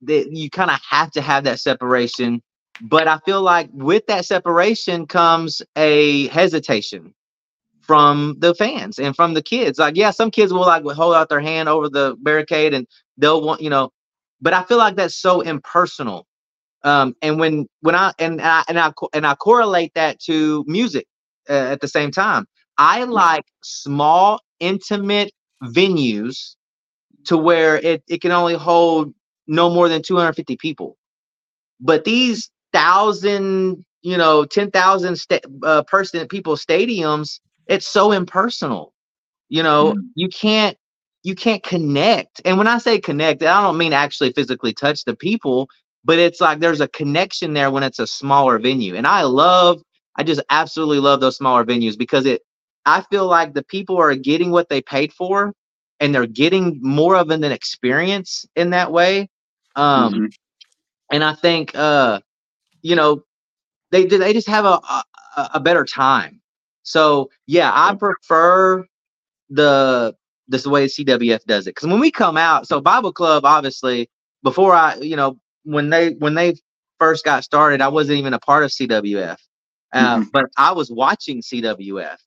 that you kind of have to have that separation. But I feel like with that separation comes a hesitation from the fans and from the kids. Like, yeah, some kids will like will hold out their hand over the barricade and they'll want, you know, but I feel like that's so impersonal. Um, and when when I and I and I and I correlate that to music uh, at the same time. I like small, intimate venues to where it, it can only hold no more than 250 people. But these thousand, you know, 10,000 sta- uh, person people stadiums, it's so impersonal. You know, Mm. you can't you can't connect. And when I say connect, I don't mean actually physically touch the people, but it's like there's a connection there when it's a smaller venue. And I love I just absolutely love those smaller venues because it I feel like the people are getting what they paid for and they're getting more of an experience in that way. Um Mhm. and I think uh you know they they just have a a, a better time. So yeah, I prefer the this the way CWF does it because when we come out, so Bible Club obviously before I you know when they when they first got started, I wasn't even a part of CWF, uh, Mhm. but I was watching CWF,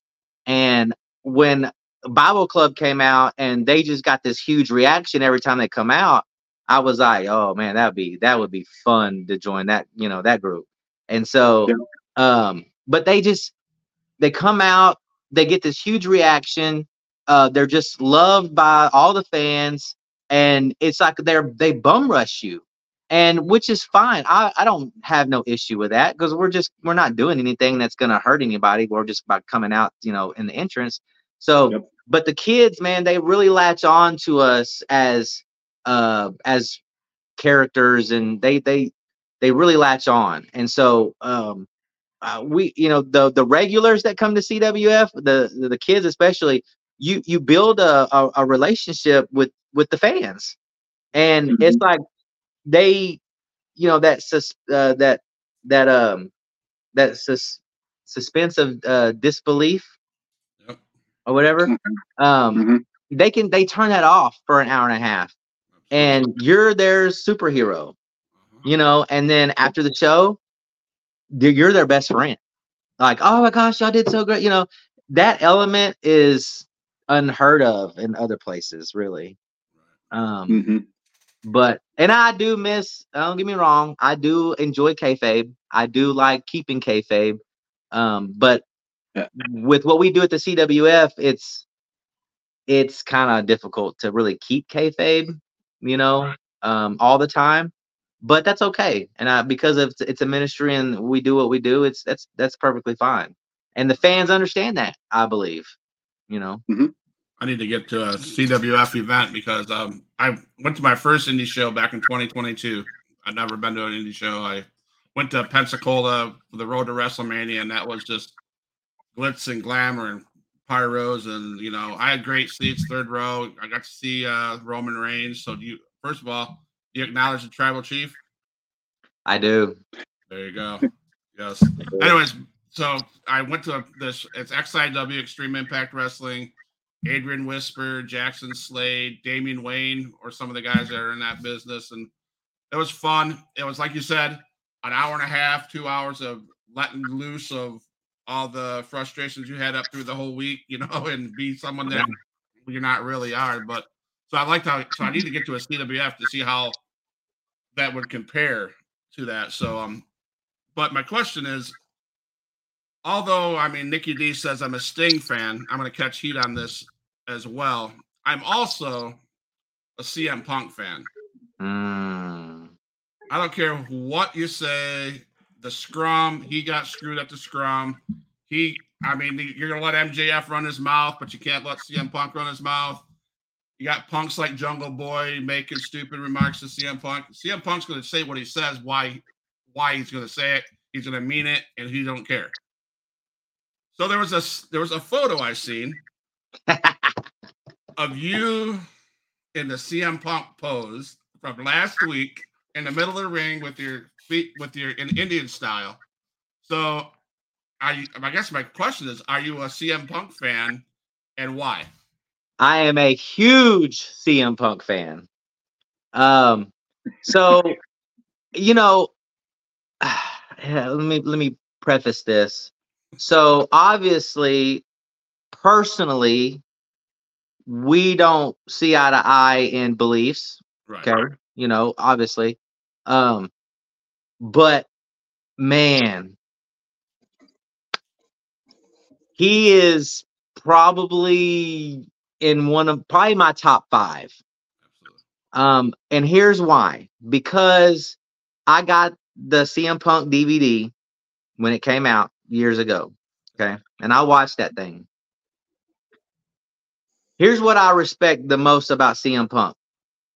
and when Bible Club came out and they just got this huge reaction every time they come out. I was like, oh man, that'd be that would be fun to join that, you know, that group. And so um, but they just they come out, they get this huge reaction. Uh, they're just loved by all the fans, and it's like they're they bum rush you, and which is fine. I, I don't have no issue with that because we're just we're not doing anything that's gonna hurt anybody. We're just by coming out, you know, in the entrance. So, Yep. but the kids, man, they really latch on to us as uh as characters, and they they they really latch on, and so um uh, we you know the the regulars that come to CWF the the, the kids especially you you build a, a, a relationship with with the fans and it's like they you know that sus, uh, that that um that sus, suspense of uh, disbelief. Or whatever Mhm. um Mhm. they can they turn that off for an hour and a half. And you're their superhero you know and then after the show you're their best friend. Like oh my gosh y'all did so great you know that element is unheard of in other places really. Um Mhm. but and i do miss don't get me wrong i do enjoy kayfabe. I do like keeping kayfabe. Um but Yeah. with what we do at the cwf it's it's kind of difficult to really keep kayfabe you know um all the time but that's okay and I, because of it's a ministry and we do what we do it's that's that's perfectly fine and the fans understand that i believe you know I need to get to a CWF event because um, I went to my first indie show back in 2022. I'd never been to an indie show. I went to Pensacola for the road to WrestleMania, and that was just glitz and glamour and pyros, and you know, I had great seats, third row. I got to see uh, Roman Reigns. So, do you first of all, do you acknowledge the tribal chief? I do. There you go. Yes. Anyways, so I went to this. It's XIW Extreme Impact Wrestling. Adrian Whisper, Jackson Slade, Damian Wayne, or some of the guys that are in that business, and it was fun. It was like you said, an hour and a half, two hours of letting loose of all the frustrations you had up through the whole week, you know, and be someone that you're not really are. But so I like how so I need to get to a CWF to see how that would compare to that. So um, but my question is, although I mean Nikki D says I'm a Sting fan, I'm gonna catch heat on this as well. I'm also a CM Punk fan. Mm. I don't care what you say. The scrum, he got screwed at the scrum. He, I mean, you're gonna let MJF run his mouth, but you can't let CM Punk run his mouth. You got punks like Jungle Boy making stupid remarks to CM Punk. CM Punk's gonna say what he says, why, why he's gonna say it. He's gonna mean it, and he don't care. So there was a there was a photo I seen of you in the CM Punk pose from last week in the middle of the ring with your feet with your in Indian style. So I I guess my question is are you a CM Punk fan and why? I am a huge CM Punk fan. Um, so you know, let me let me preface this. So obviously, personally, we don't see eye to eye in beliefs. Right. Okay, you know, obviously, um, but man, he is probably in one of probably my top five. Absolutely. Um, and here's why: because I got the CM Punk DVD when it came out years ago. Okay, and I watched that thing. Here's what I respect the most about CM Punk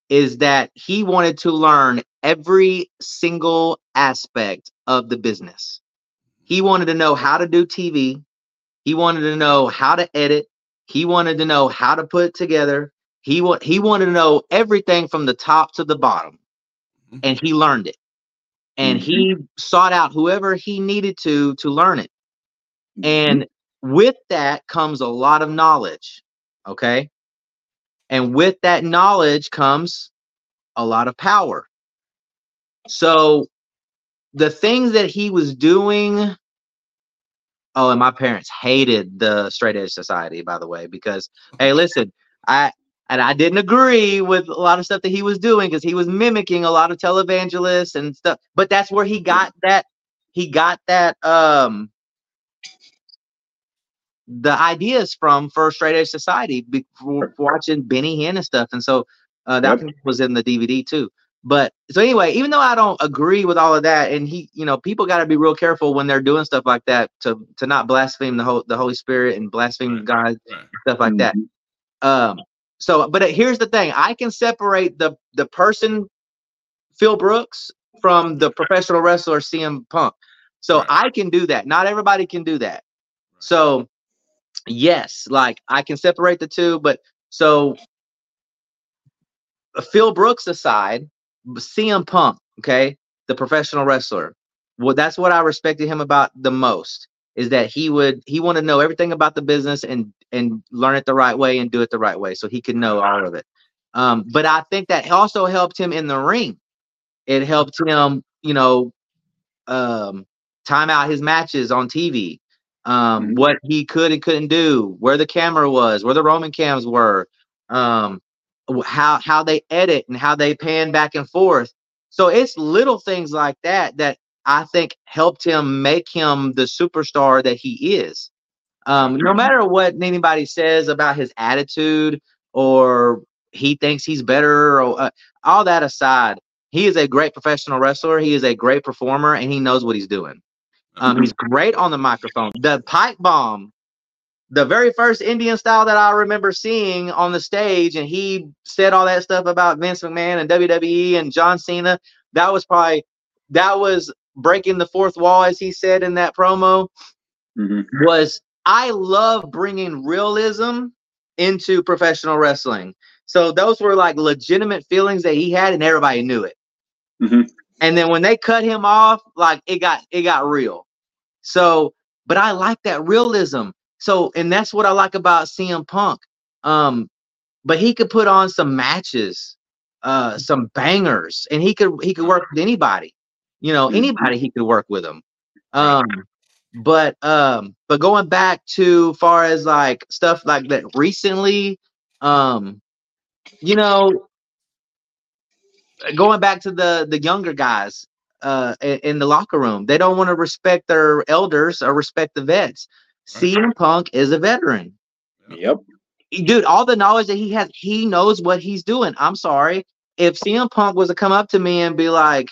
is that he wanted to learn every single aspect of the business. He wanted to know how to do TV. He wanted to know how to edit. He wanted to know how to put it together. He wa- he wanted to know everything from the top to the bottom. Mm-hmm. And he learned it. And he mm-hmm. sought out whoever he needed to to learn it. Mm-hmm. And with that comes a lot of knowledge. Okay. And with that knowledge comes a lot of power. So the things that he was doing. Oh, and my parents hated the straight edge society, by the way, because hey, listen, I and I didn't agree with a lot of stuff that he was doing because he was mimicking a lot of televangelists and stuff. But that's where he got that he got that um the ideas from First straight edge society be- for, for watching Benny Hinn and stuff. And so uh, that Yep. was in the DVD too. But so anyway, even though I don't agree with all of that, and he, you know, people got to be real careful when they're doing stuff like that to to not blaspheme the whole the Holy Spirit and blaspheme Right. God Right. stuff like that. Um, so, but here's the thing: I can separate the the person, Phil Brooks, from the professional wrestler CM Punk. So Right. I can do that. Not everybody can do that. So, yes, like I can separate the two. But so, Phil Brooks aside, CM Punk, okay, the professional wrestler. Well, that's what I respected him about the most is that he would he wanted to know everything about the business and and learn it the right way and do it the right way so he could know all of it. Um, but I think that also helped him in the ring. It helped him, you know, um, time out his matches on TV, um, Mhm. what he could and couldn't do, where the camera was, where the roaming cams were, um, how how they edit and how they pan back and forth. So it's little things like that that I think helped him make him the superstar that he is. Um, no matter what anybody says about his attitude or he thinks he's better or uh, all that aside, he is a great professional wrestler. He is a great performer and he knows what he's doing. Um, he's great on the microphone. The pipe bomb, the very first Indian style that I remember seeing on the stage, and he said all that stuff about Vince McMahon and WWE and John Cena. That was probably that was breaking the fourth wall, as he said in that promo, Mhm. was I love bringing realism into professional wrestling. So those were like legitimate feelings that he had, and everybody knew it. Mhm. And then when they cut him off, like it got it got real. So, but I like that realism. So, and that's what I like about CM Punk. Um, but he could put on some matches, uh, some bangers, and he could he could work with anybody. You know, Mhm. anybody he could work with him. Um, but um, but going back to far as like stuff like that recently, um, you know, going back to the the younger guys uh in, in the locker room, they don't want to respect their elders or respect the vets. CM Punk is a veteran Yep. dude, all the knowledge that he has, he knows what he's doing. I'm sorry. If CM Punk was to come up to me and be like,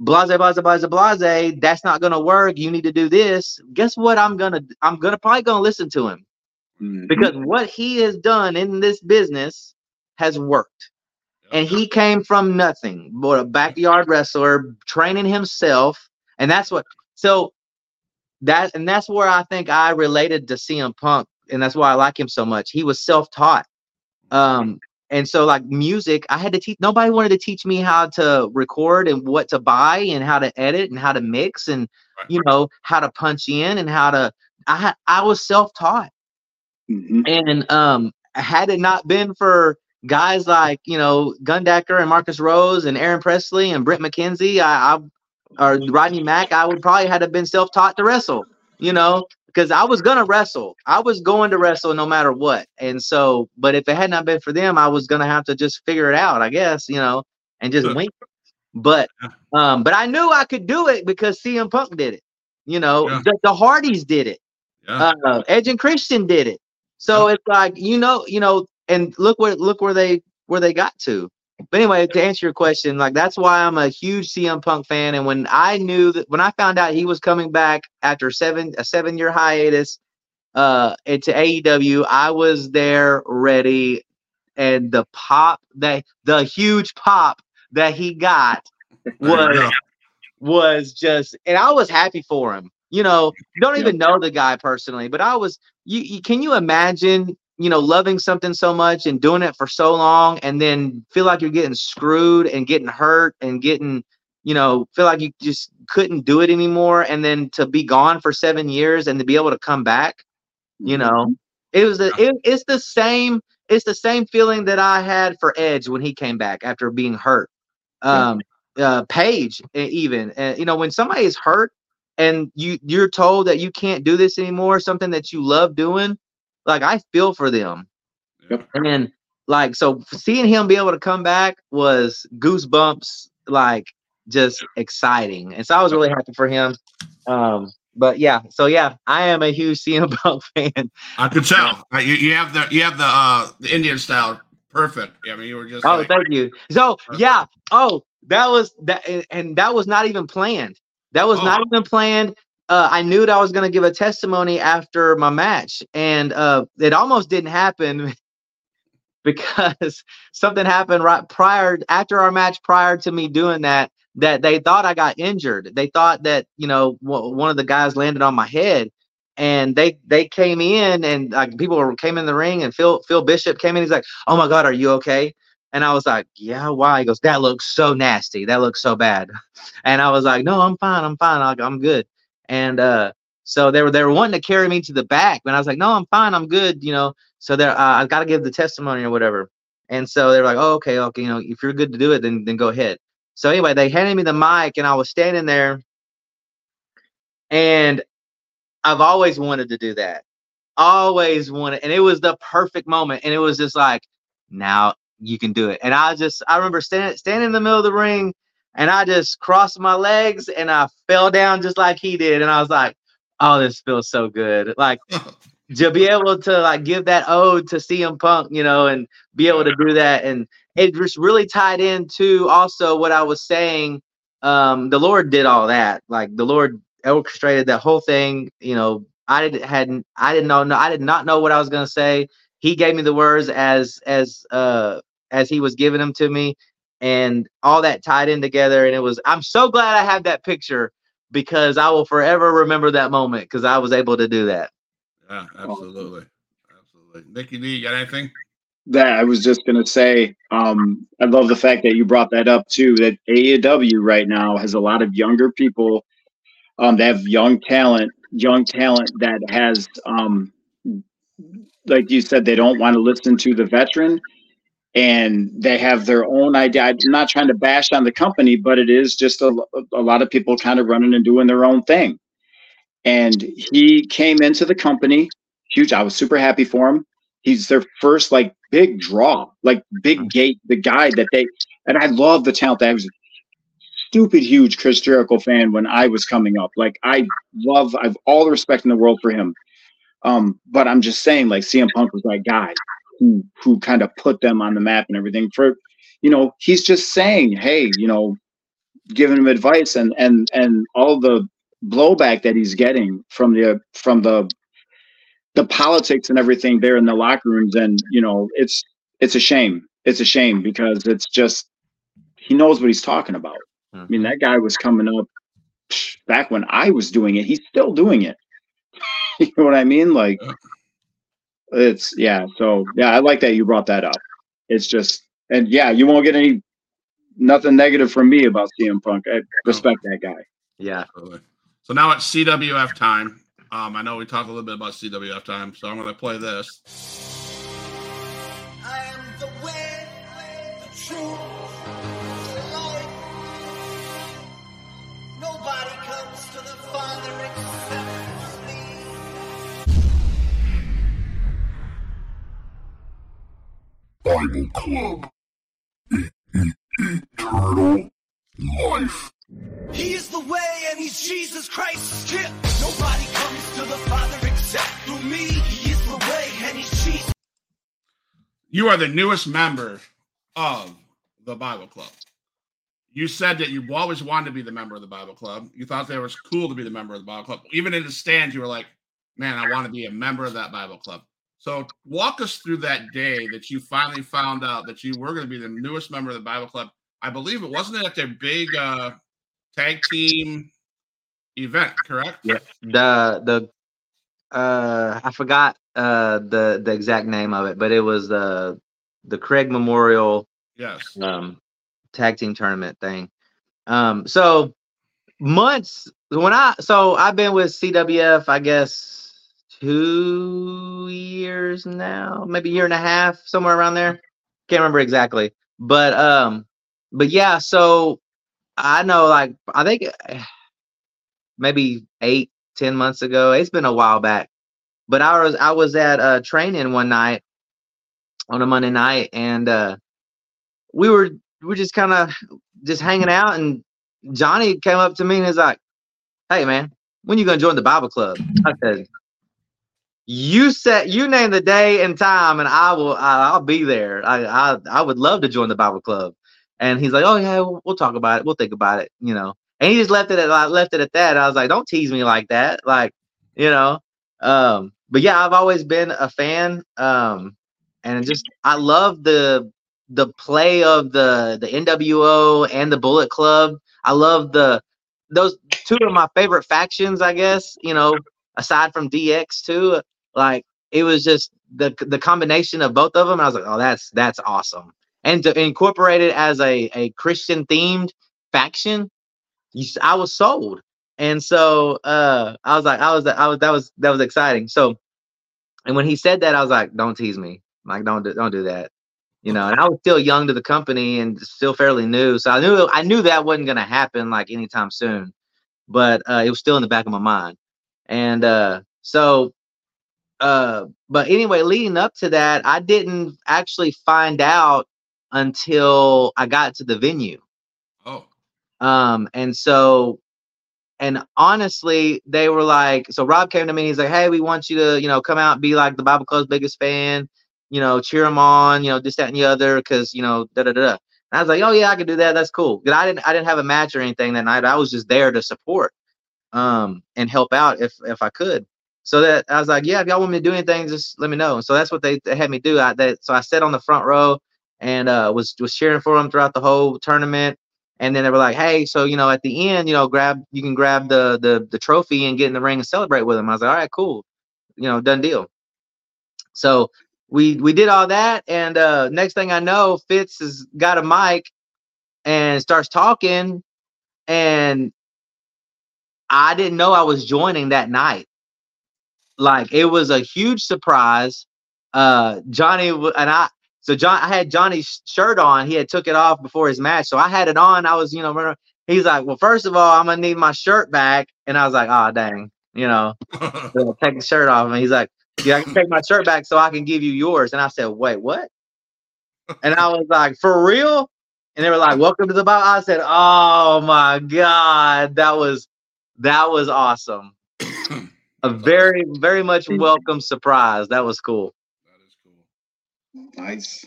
blase, blase, blase, blase, that's not gonna work. You need to do this. Guess what? I'm gonna I'm gonna probably gonna listen to him Mhm. because what he has done in this business has worked. And he came from nothing, but a backyard wrestler training himself. And that's what so that and that's where I think I related to CM Punk, and that's why I like him so much. He was self-taught. Um, and so like music, I had to teach nobody wanted to teach me how to record and what to buy and how to edit and how to mix and Right. you know how to punch in and how to I had I was self-taught. Mhm. And um, had it not been for guys like you know Gundacker and Marcus Rose and Aaron Presley and Brent McKenzie, I, I or Rodney Mack, I would probably had to been self-taught to wrestle. You know, because I was gonna wrestle. I was going to wrestle no matter what. And so, but if it had not been for them, I was gonna have to just figure it out, I guess. You know, and just wait. But um, but I knew I could do it because CM Punk did it. You know, Yeah. the, the Hardys did it Yeah. uh, Edge and Christian did it. So it's like you know, you know, and look where look where they where they got to. But anyway, to answer your question, like that's why I'm a huge CM Punk fan. And when I knew that when I found out he was coming back after seven a seven year hiatus uh into AEW, I was there ready. And the pop that the huge pop that he got was was just and I was happy for him. You know, don't even know the guy personally, but I was you, you can you imagine, you know, loving something so much and doing it for so long and then feel like you're getting screwed and getting hurt and getting, you know, feel like you just couldn't do it anymore and then to be gone for 7 years and to be able to come back, you know. It was the it, it's the same it's the same feeling that I had for Edge when he came back after being hurt. Um uh Paige even uh, you know when somebody is hurt and you you're told that you can't do this anymore something that you love doing like I feel for them Yep. and like so seeing him be able to come back was goosebumps like just exciting and so I was really happy for him um but yeah so yeah I am a huge CM Punk fan I could tell. You, you have the you have the uh the Indian style perfect. I mean, you were just Oh, like, thank you. So yeah. Oh, that was that, and- and that was not even planned. That was not Oh. even planned. Uh, I knew that I was going to give a testimony after my match, and uh, it almost didn't happen because something happened right prior after our match. Prior to me doing that, that they thought I got injured. They thought that you know w- one of the guys landed on my head, and they they came in and like people came in the ring, and Phil Phil Bishop came in. He's like, "Oh my God, are you okay?" And I was like, yeah, why? He goes, that looks so nasty. That looks so bad. And I was like, no, I'm fine. I'm fine. I'm good. And uh, so they were they were wanting to carry me to the back, but I was like, no, I'm fine. I'm good. You know. So they're uh, I've got to give the testimony or whatever. And so they were like, oh, okay, okay. You know, if you're good to do it, then then go ahead. So anyway, they handed me the mic, and I was standing there, and I've always wanted to do that. Always wanted, and it was the perfect moment. And it was just like, now you can do it. And I just I remember standing standing in the middle of the ring and I just crossed my legs and I fell down just like he did. And I was like, oh, this feels so good. Like to be able to like give that ode to CM Punk, you know, and be able to do that. And it just really tied into also what I was saying. Um, the Lord did all that. Like the Lord orchestrated that whole thing. You know, I didn't hadn't I didn't know no I did not know what I was gonna say. He gave me the words as as uh as he was giving them to me, and all that tied in together. And it was I'm so glad I have that picture because I will forever remember that moment because I was able to do that. Yeah, absolutely. Absolutely. Nikki D, you got anything? that I was just gonna say, um, I love the fact that you brought that up too. That AEW right now has a lot of younger people. Um, they have young talent, young talent that has, um, like you said, they don't want to listen to the veteran, and they have their own idea. I'm not trying to bash on the company, but it is just a, a lot of people kind of running and doing their own thing. And he came into the company huge. I was super happy for him he's their first like big draw, like big gate, the guy that they and I love the talent. I was a stupid huge Chris Jericho fan when I was coming up. Like I love, I've all the respect in the world for him. Um, but I'm just saying, like CM Punk was that guy who who kind of put them on the map and everything. For you know, he's just saying, hey, you know, giving him advice and and and all the blowback that he's getting from the from the the politics and everything there in the locker rooms and you know it's it's a shame. It's a shame because it's just he knows what he's talking about. I mean mm-hmm. that guy was coming up back when i was doing it he's still doing it. You know what i mean? Like it's yeah so yeah i like that you brought that up it's just and yeah you won't get any nothing negative from me about CM Punk. I respect that guy. Yeah. So now it's CWF time. Um, I know we talked a little bit about CWF time, so I'm going to play this. I am the way, the truth, Bible Club. E- e- Eternal life. He is the way and he's Jesus Christ. Yeah. Nobody comes to the Father except through me. He is the way and he's Jesus. You are the newest member of the Bible Club. You said that you always wanted to be the member of the Bible Club. You thought that it was cool to be the member of the Bible Club. Even in the stands, you were like, man, I want to be a member of that Bible Club. So walk us through that day that you finally found out that you were going to be the newest member of the Bible Club. I believe it wasn't it at their big uh, tag team event, correct? Yeah. The the uh I forgot uh the the exact name of it, but it was the the Craig Memorial Yes. um tag team tournament thing. Um so months when I so I've been with CWF I guess two years now, maybe a year and a half, somewhere around there. Can't remember exactly. But um but yeah, so I know like I think maybe eight, ten months ago. It's been a while back. But I was I was at uh training one night on a Monday night and uh we were we were just kind of just hanging out and Johnny came up to me and was like, Hey man, when you gonna join the Bible club? I said, You said you name the day and time and I will I, I'll be there. I, I I would love to join the Bible club. And he's like, Oh yeah, we'll, we'll talk about it. We'll think about it, you know. And he just left it at left it at that. I was like, Don't tease me like that. Like, you know. Um, but yeah, I've always been a fan. Um, and just I love the the play of the the NWO and the Bullet Club. I love the those two of my favorite factions, I guess, you know, aside from DX too. Like it was just the the combination of both of them. I was like, oh, that's that's awesome. And to incorporate it as a a Christian themed faction, you, I was sold. And so uh I was like, I was I was that was that was exciting. So and when he said that, I was like, don't tease me. Like, don't do, don't do that. You know, and I was still young to the company and still fairly new. So I knew I knew that wasn't gonna happen like anytime soon. But uh it was still in the back of my mind. And uh so uh but anyway, leading up to that, I didn't actually find out until I got to the venue. Oh, Um, and so, and honestly, they were like, so Rob came to me. and He's like, "Hey, we want you to, you know, come out and be like the Bible Club's biggest fan. You know, cheer them on. You know, this, that, and the other, because you know, da da da." da." And I was like, "Oh yeah, I can do that. That's cool." But I didn't, I didn't have a match or anything that night. I was just there to support, um, and help out if if I could. So that I was like, "Yeah, if y'all want me to do anything, just let me know." And so that's what they, they had me do. I so I sat on the front row and uh, was was cheering for them throughout the whole tournament And then they were like, "Hey, so you know, at the end, you know, grab you can grab the the the trophy and get in the ring and celebrate with them. I was like, "All right, cool, you know, done deal." So we we did all that, and uh, next thing I know, Fitz has got a mic and starts talking, and I didn't know I was joining that night. Like it was a huge surprise. Uh, Johnny w- and I. So John, I had Johnny's shirt on. He had took it off before his match, so I had it on. I was, you know, running- he's like, "Well, first of all, I'm gonna need my shirt back," and I was like, "Oh, dang," you know, so take the shirt off. And he's like, "Yeah, I can take my shirt back so I can give you yours." And I said, "Wait, what?" And I was like, "For real?" And they were like, "Welcome to the Bible." I said, "Oh my god, that was that was awesome. A very very much welcome surprise. That was cool." That is cool. Nice.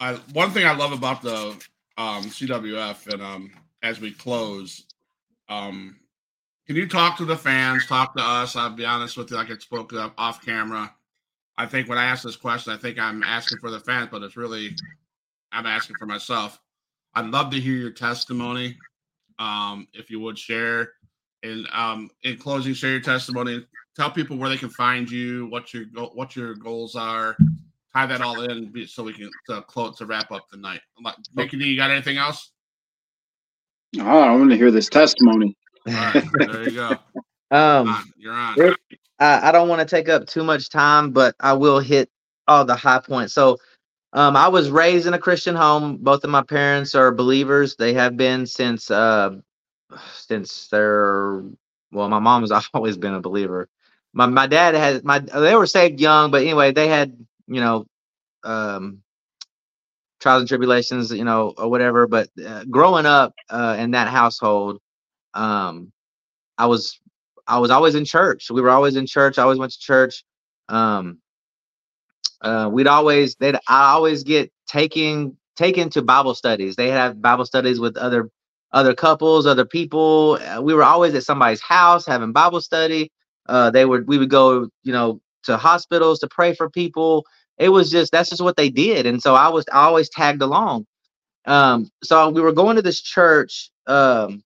I, one thing I love about the um, CWF, and um, as we close, um, can you talk to the fans, talk to us? I'll be honest with you, like I spoke up off camera. I think when I ask this question, I think I'm asking for the fans, but it's really I'm asking for myself. I'd love to hear your testimony, um, if you would share. And um, in closing, share your testimony. Tell people where they can find you, what your go- what your goals are, tie that all in so we can to close to wrap up the night. Like, Nikki D, you got anything else? Oh, I want to hear this testimony. All right, there you go. Um, On, you're on. It- I, I don't want to take up too much time, but I will hit all the high points. So, um, I was raised in a Christian home. Both of my parents are believers. They have been since uh, since they're well. My mom has always been a believer. My my dad had my they were saved young, but anyway, they had you know um, trials and tribulations, you know, or whatever. But uh, growing up uh, in that household, um, I was I was always in church. We were always in church. I always went to church. Um, uh, we'd always they'd I always get taking taken to Bible studies. They have Bible studies with other other couples, other people. Uh, we were always at somebody's house having Bible study. Uh, they would we would go, you know, to hospitals to pray for people. It was just that's just what they did, and so I was I always tagged along. Um, so we were going to this church. Um,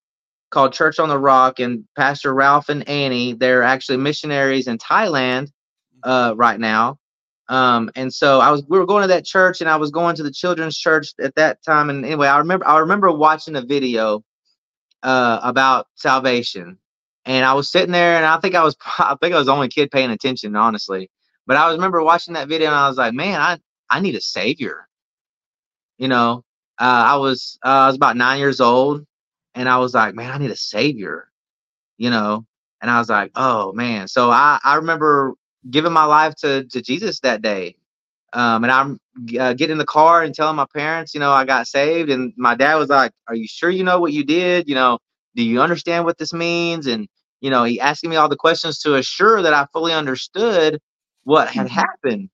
called Church on the Rock, and Pastor Ralph and Annie, they're actually missionaries in Thailand uh, right now. Um, and so I was, we were going to that church, and I was going to the children's church at that time. And anyway, I remember, I remember watching a video uh, about salvation, and I was sitting there, and I think I was, I think I was the only kid paying attention, honestly. But I remember watching that video, and I was like, man, I, I need a savior. You know, uh, I was, uh, I was about nine years old, and I was like, man, I need a savior, you know. And I was like, oh man. So I I remember giving my life to to Jesus that day, um, and I'm uh, getting in the car and telling my parents, you know, I got saved, and my dad was like, are you sure you know what you did? You know, do you understand what this means? And you know, he asking me all the questions to assure that I fully understood what had happened.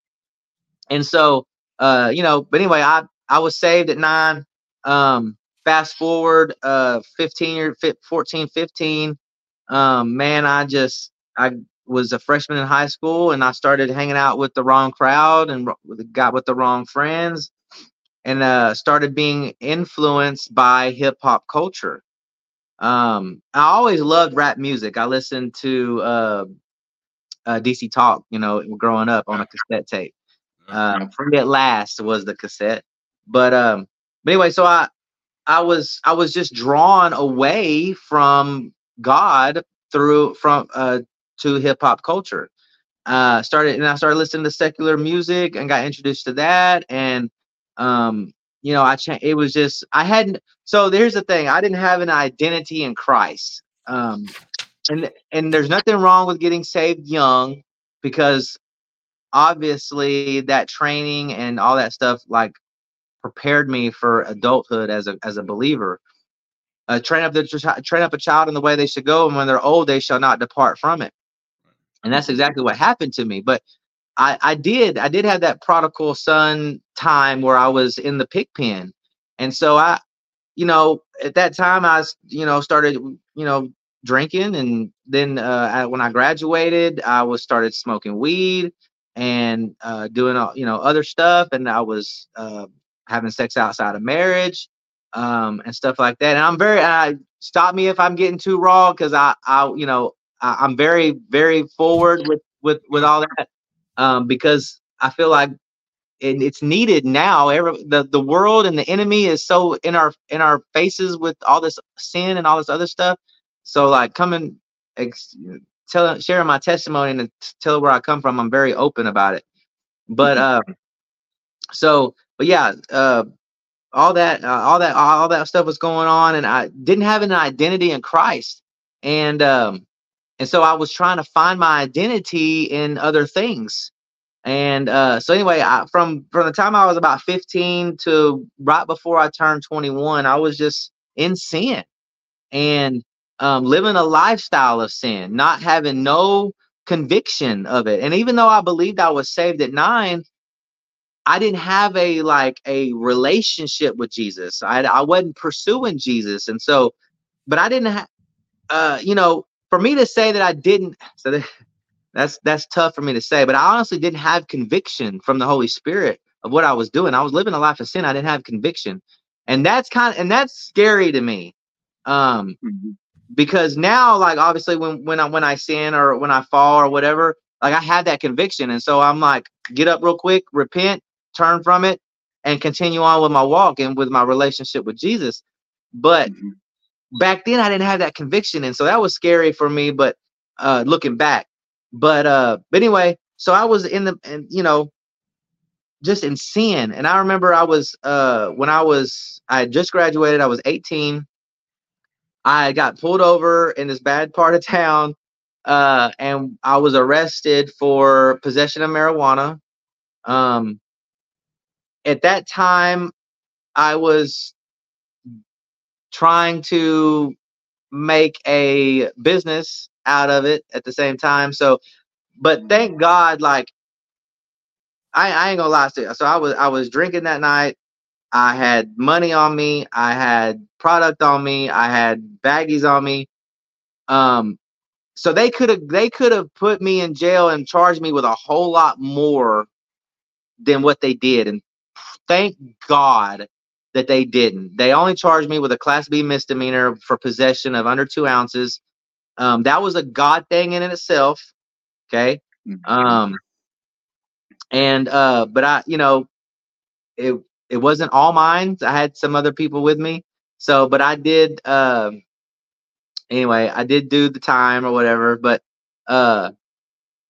And so, uh, you know, but anyway, I I was saved at nine. Um, fast forward uh 15 or fi- 14 15 um man i just i was a freshman in high school and i started hanging out with the wrong crowd and got with the wrong friends and uh started being influenced by hip hop culture. Um i always loved rap music. I listened to uh, uh dc talk you know growing up on a cassette tape. Uh, Free at Last was the cassette. But um, but anyway, so I I was I was just drawn away from God through from uh to hip hop culture. Uh, started and I started listening to secular music and got introduced to that. And um, you know, I cha- it was just I hadn't. So here's the thing: I didn't have an identity in Christ. Um, and and there's nothing wrong with getting saved young because obviously that training and all that stuff like prepared me for adulthood as a as a believer. Uh, train up the train up a child in the way they should go, and when they're old, they shall not depart from it. And that's exactly what happened to me. But I I did I did have that prodigal son time where I was in the pig pen, and so I, you know, at that time i you know started you know drinking, and then uh, I, when I graduated, I was started smoking weed and uh, doing all you know other stuff, and I was uh, having sex outside of marriage. um, and stuff like that. And I'm very uh, stop me if I'm getting too raw because I, I, you know, I, I'm very, very forward with with with all that um, because I feel like it, it's needed now. Every, the the world and the enemy is so in our in our faces with all this sin and all this other stuff. So like coming, ex, telling, sharing my testimony and tell where I come from, I'm very open about it. But uh, so, but yeah, uh, all that, uh, all that, all that stuff was going on, and I didn't have an identity in Christ, and um, and so I was trying to find my identity in other things. And uh, so anyway, I, from from the time I was about 15 to right before I turned 21, I was just in sin and um, living a lifestyle of sin, not having no conviction of it. And even though I believed I was saved at nine, I didn't have a like a relationship with Jesus. I I wasn't pursuing Jesus, and so, but I didn't have, uh, you know, for me to say that I didn't. So that, that's that's tough for me to say, but I honestly didn't have conviction from the Holy Spirit of what I was doing. I was living a life of sin. I didn't have conviction, and that's kind of and that's scary to me, um, Mm-hmm. because now like obviously when when I when I sin or when I fall or whatever, like I had that conviction, and so I'm like get up real quick, repent, turn from it, and continue on with my walk and with my relationship with Jesus. But Mhm. Back then I didn't have that conviction, and so that was scary for me. But uh, looking back, but uh, but anyway, so I was in the and you know just in sin, and I remember I was uh when I was I just graduated, I was 18. I got pulled over in this bad part of town, uh, and I was arrested for possession of marijuana. Um, at that time, I was trying to make a business out of it at the same time. So, but thank God, like I, I ain't gonna lie to you. So I was I was drinking that night. I had money on me. I had product on me. I had baggies on me. Um, so they could have they could have put me in jail and charged me with a whole lot more than what they did. And thank God that they didn't. They only charged me with a class B misdemeanor for possession of under two ounces. Um, that was a God thing in itself. Okay. Mhm. Um, and uh, but I, you know, it it wasn't all mine. I had some other people with me. So, but I did. Um, anyway, I did do the time or whatever. But uh,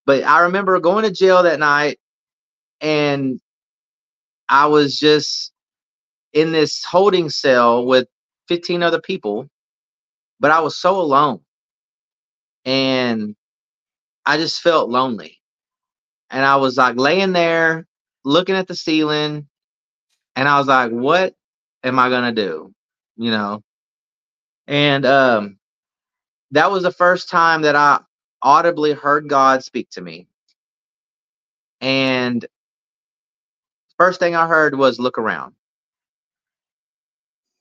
but I remember going to jail that night, and I was just in this holding cell with 15 other people, but I was so alone. And I just felt lonely. And I was like laying there looking at the ceiling, and I was like, what am I gonna do? You know? And um that was the first time that I audibly heard God speak to me. And first thing I heard was look around.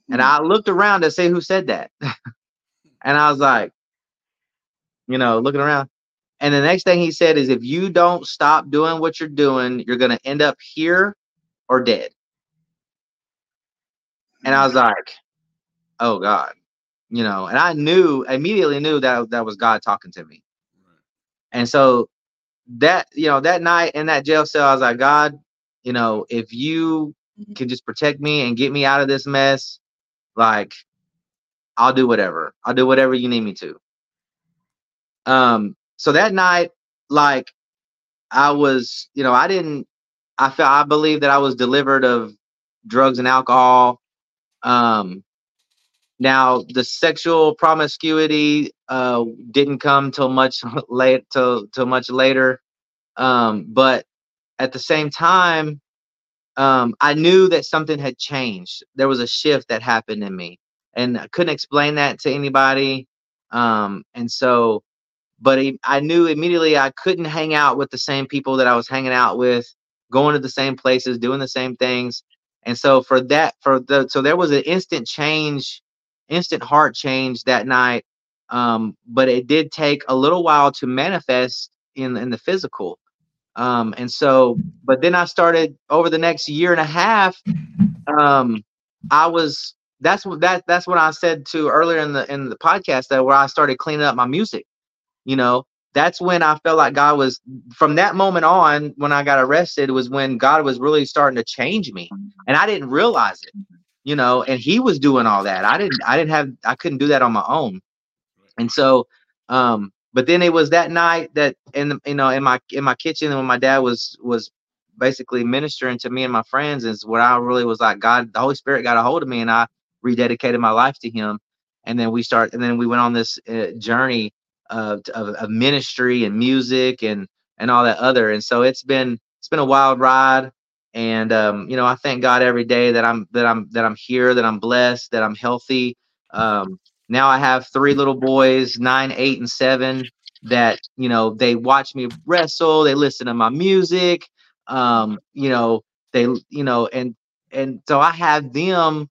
And mm. I looked around to see who said that. and I was like, you know, looking around. And the next thing he said is if you don't stop doing what you're doing, you're going to end up here or dead. And I was mm. like, oh God, you know, and I knew immediately knew that that was God talking to me. And so that, you know, that night in that jail cell, I was like, God, you know, if you mm. can just protect me and get me out of this mess, like I'll do whatever. I'll do whatever you need me to. Um, so that night, like I was, you know, I didn't I felt I believe that I was delivered of drugs and alcohol. Um now the sexual promiscuity uh didn't come till much late till till much later. Um, but at the same time, um, I knew that something had changed. There was a shift that happened in me, and I couldn't explain that to anybody. Um, and so, but I- knew immediately I couldn't hang out with the same people that I was hanging out with, going to the same places, doing the same things. And so for that, for the so there was an instant change, instant heart change that night. Um, but it did take a little while to manifest in in the physical. Um, and so, but then I started over the next year and a half. Um, I was that's what that that's what I said to earlier in the in the podcast that where I started cleaning up my music. You know, that's when I felt like God was from that moment on when I got arrested was when God was really starting to change me. And I didn't realize it. You know, and he was doing all that. I didn't I didn't have I couldn't do that on my own. And so um but then it was that night that in you know in my in my kitchen when my dad was was basically ministering to me and my friends is where I really was like God the Holy Spirit got a hold of me and I rededicated my life to him. And then we start and then we went on this uh, journey of, of, of ministry and music and and all that other. And so it's been it's been a wild ride. And um, you know I thank God every day that I'm that I'm that I'm here that I'm blessed that I'm healthy. Um, now I have three little boys nine eight and seven that you know they watch me wrestle they listen to my music um you know they you know and and so I have them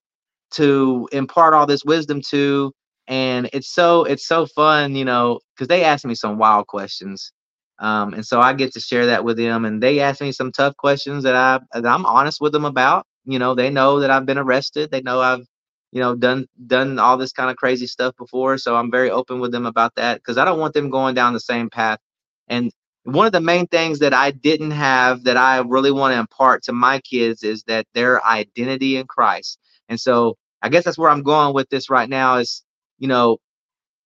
to impart all this wisdom to and it's so it's so fun you know because they ask me some wild questions um, and so i get to share that with them and they ask me some tough questions that i that i'm honest with them about you know they know that i've been arrested they know i've you know done done all this kind of crazy stuff before so i'm very open with them about that because i don't want them going down the same path and one of the main things that i didn't have that i really want to impart to my kids is that their identity in christ and so I guess that's where I'm going with this right now is, you know,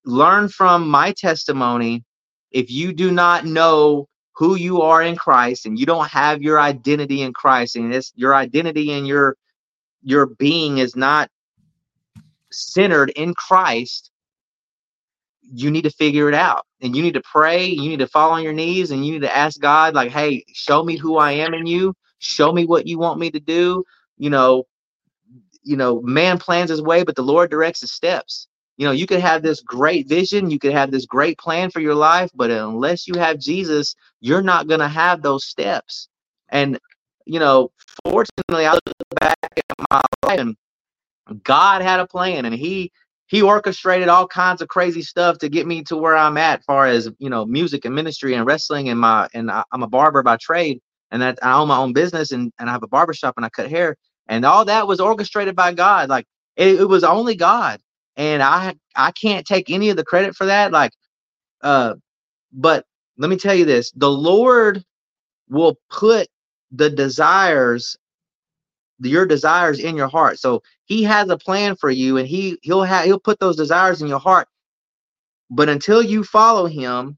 learn from my testimony. If you do not know who you are in Christ and you don't have your identity in Christ and it's your identity and your your being is not centered in Christ, you need to figure it out. And you need to pray, you need to fall on your knees and you need to ask God like, "Hey, show me who I am in you. Show me what you want me to do." You know, you know, man plans his way, but the Lord directs his steps. You know, you could have this great vision, you could have this great plan for your life, but unless you have Jesus, you're not going to have those steps. And, you know, fortunately, I look back at my life and God had a plan and he he orchestrated all kinds of crazy stuff to get me to where I'm at, far as you know, music and ministry and wrestling and my and I, I'm a barber by trade, and that I own my own business and, and I have a barber shop and I cut hair and all that was orchestrated by God. Like it, it was only God, and I I can't take any of the credit for that. Like, uh, but let me tell you this: the Lord will put the desires your desires in your heart so he has a plan for you and he he'll have he'll put those desires in your heart but until you follow him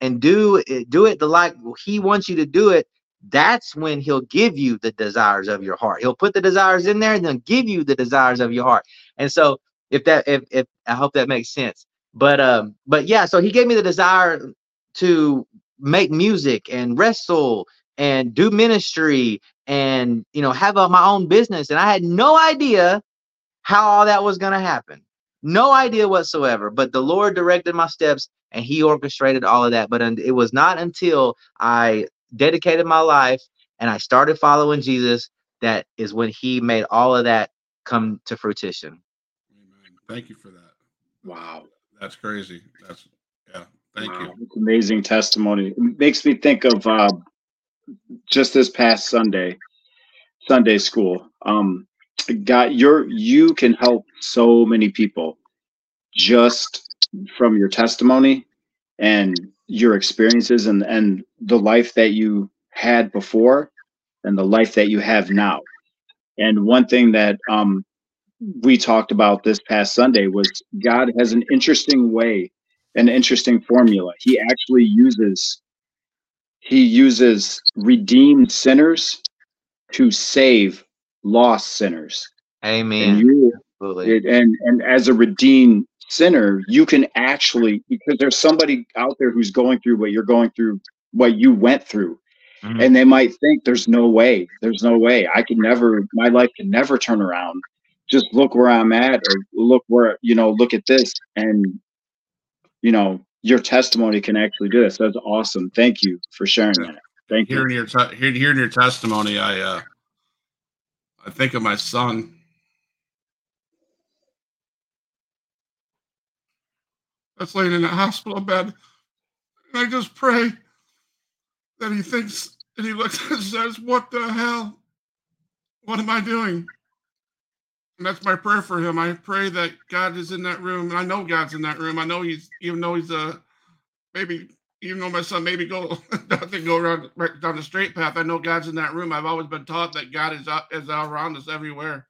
and do it do it the like he wants you to do it that's when he'll give you the desires of your heart. He'll put the desires in there and then give you the desires of your heart. And so if that if if I hope that makes sense. But um but yeah, so he gave me the desire to make music and wrestle and do ministry and you know have a, my own business and I had no idea how all that was going to happen. No idea whatsoever, but the Lord directed my steps and he orchestrated all of that. But it was not until I dedicated my life and I started following Jesus, that is when he made all of that come to fruition. Amen. Thank you for that. Wow. That's crazy. That's yeah. Thank Wow, you. amazing testimony. It makes me think of uh, just this past Sunday, Sunday school. Um, God, you're you can help so many people just from your testimony and your experiences and and the life that you had before and the life that you have now. And one thing that um, we talked about this past Sunday was God has an interesting way, an interesting formula. He actually uses he uses redeemed sinners to save lost sinners. Amen. And you Absolutely. it, and and as a redeemed sinner, you can actually because there's somebody out there who's going through what you're going through, what you went through, Mhm. and they might think there's no way, there's no way I can never, my life can never turn around. Just look where I'm at, or look where you know, look at this, and you know, your testimony can actually do this. That's awesome. Thank you for sharing Yeah. that. Thank you. Hearing your te- hearing your testimony, I uh, I think of my son. That's laying in a hospital bed, and I just pray that he thinks and he looks and says, "What the hell? What am I doing?" And that's my prayer for him. I pray that God is in that room. And I know God's in that room. I know he's even though he's a maybe even though my son maybe go doesn't go around right down the straight path. I know God's in that room. I've always been taught that God is out, is out around us everywhere.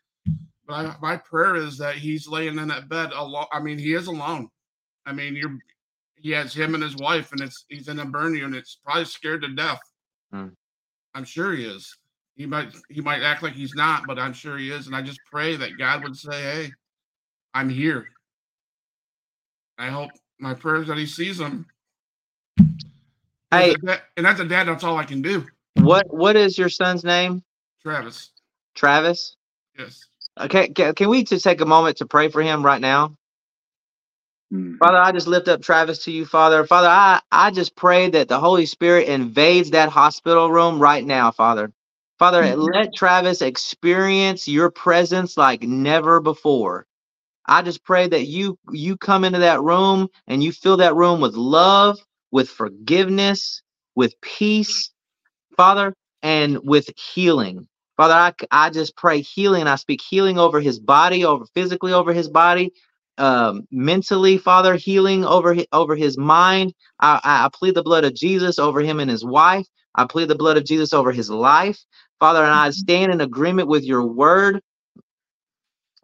But I, my prayer is that he's laying in that bed alone. I mean, he is alone. I mean, you're he has him and his wife, and it's he's in a burn unit. It's probably scared to death. Hmm. I'm sure he is. He might he might act like he's not, but I'm sure he is. And I just pray that God would say, "Hey, I'm here." I hope my prayers that he sees him. Hey, As a da- and as a dad, that's all I can do. what what is your son's name? Travis, Travis. yes, Okay, can, can we just take a moment to pray for him right now? Mm. Father, I just lift up Travis to you, Father. Father, I, I just pray that the Holy Spirit invades that hospital room right now, Father. Father, Mhm. let Travis experience your presence like never before. I just pray that you you come into that room and you fill that room with love, with forgiveness, with peace, Father, and with healing. Father, I, I just pray healing. I speak healing over his body, over physically over his body, um, mentally, Father, healing over hi- over his mind. I I plead the blood of Jesus over him and his wife. I plead the blood of Jesus over his life, Father, and I stand in agreement with your word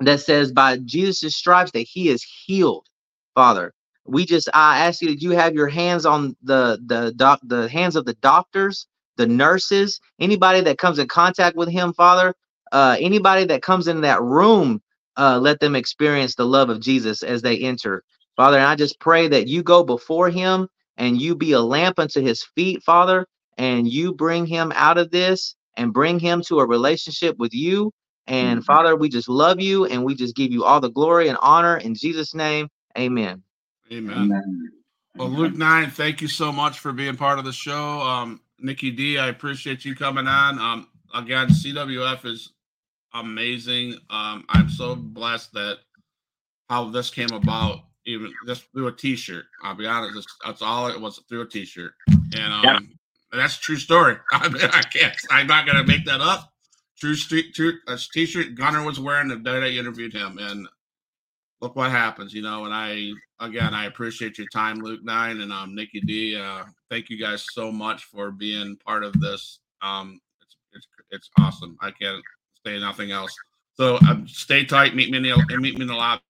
that says by Jesus' stripes that he is healed, Father. We just I ask you that you have your hands on the the doc the hands of the doctors, the nurses, anybody that comes in contact with him, Father, uh, anybody that comes in that room uh, let them experience the love of Jesus as they enter. Father, and I just pray that you go before him and you be a lamp unto his feet, Father, and you bring him out of this and bring him to a relationship with you. And Mhm. Father, we just love you and we just give you all the glory and honor in Jesus' name. Amen. Amen. Amen. Well, Luke Nyne, thank you so much for being part of the show. Um, Nikki D, I appreciate you coming on. Um, again, CWF is amazing. Um, I'm so blessed that how this came about, even just through a T-shirt. I'll be honest, that's, that's all it was through a T-shirt, and um, Yeah. That's true story. I mean, I can't. I'm not gonna make that up. True street, true a T-shirt Gunner was wearing the day I interviewed him, and look what happens, you know. And I again, I appreciate your time, Luke Nyne and um, Nikki D. Uh, thank you guys so much for being part of this. Um, it's it's it's awesome. I can't say nothing else. So um, stay tight. Meet me in the meet me in the lobby.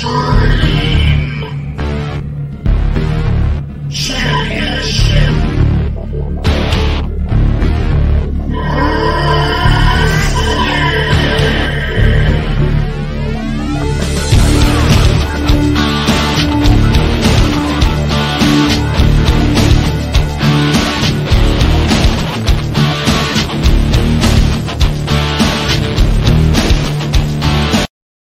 Extreme Championship.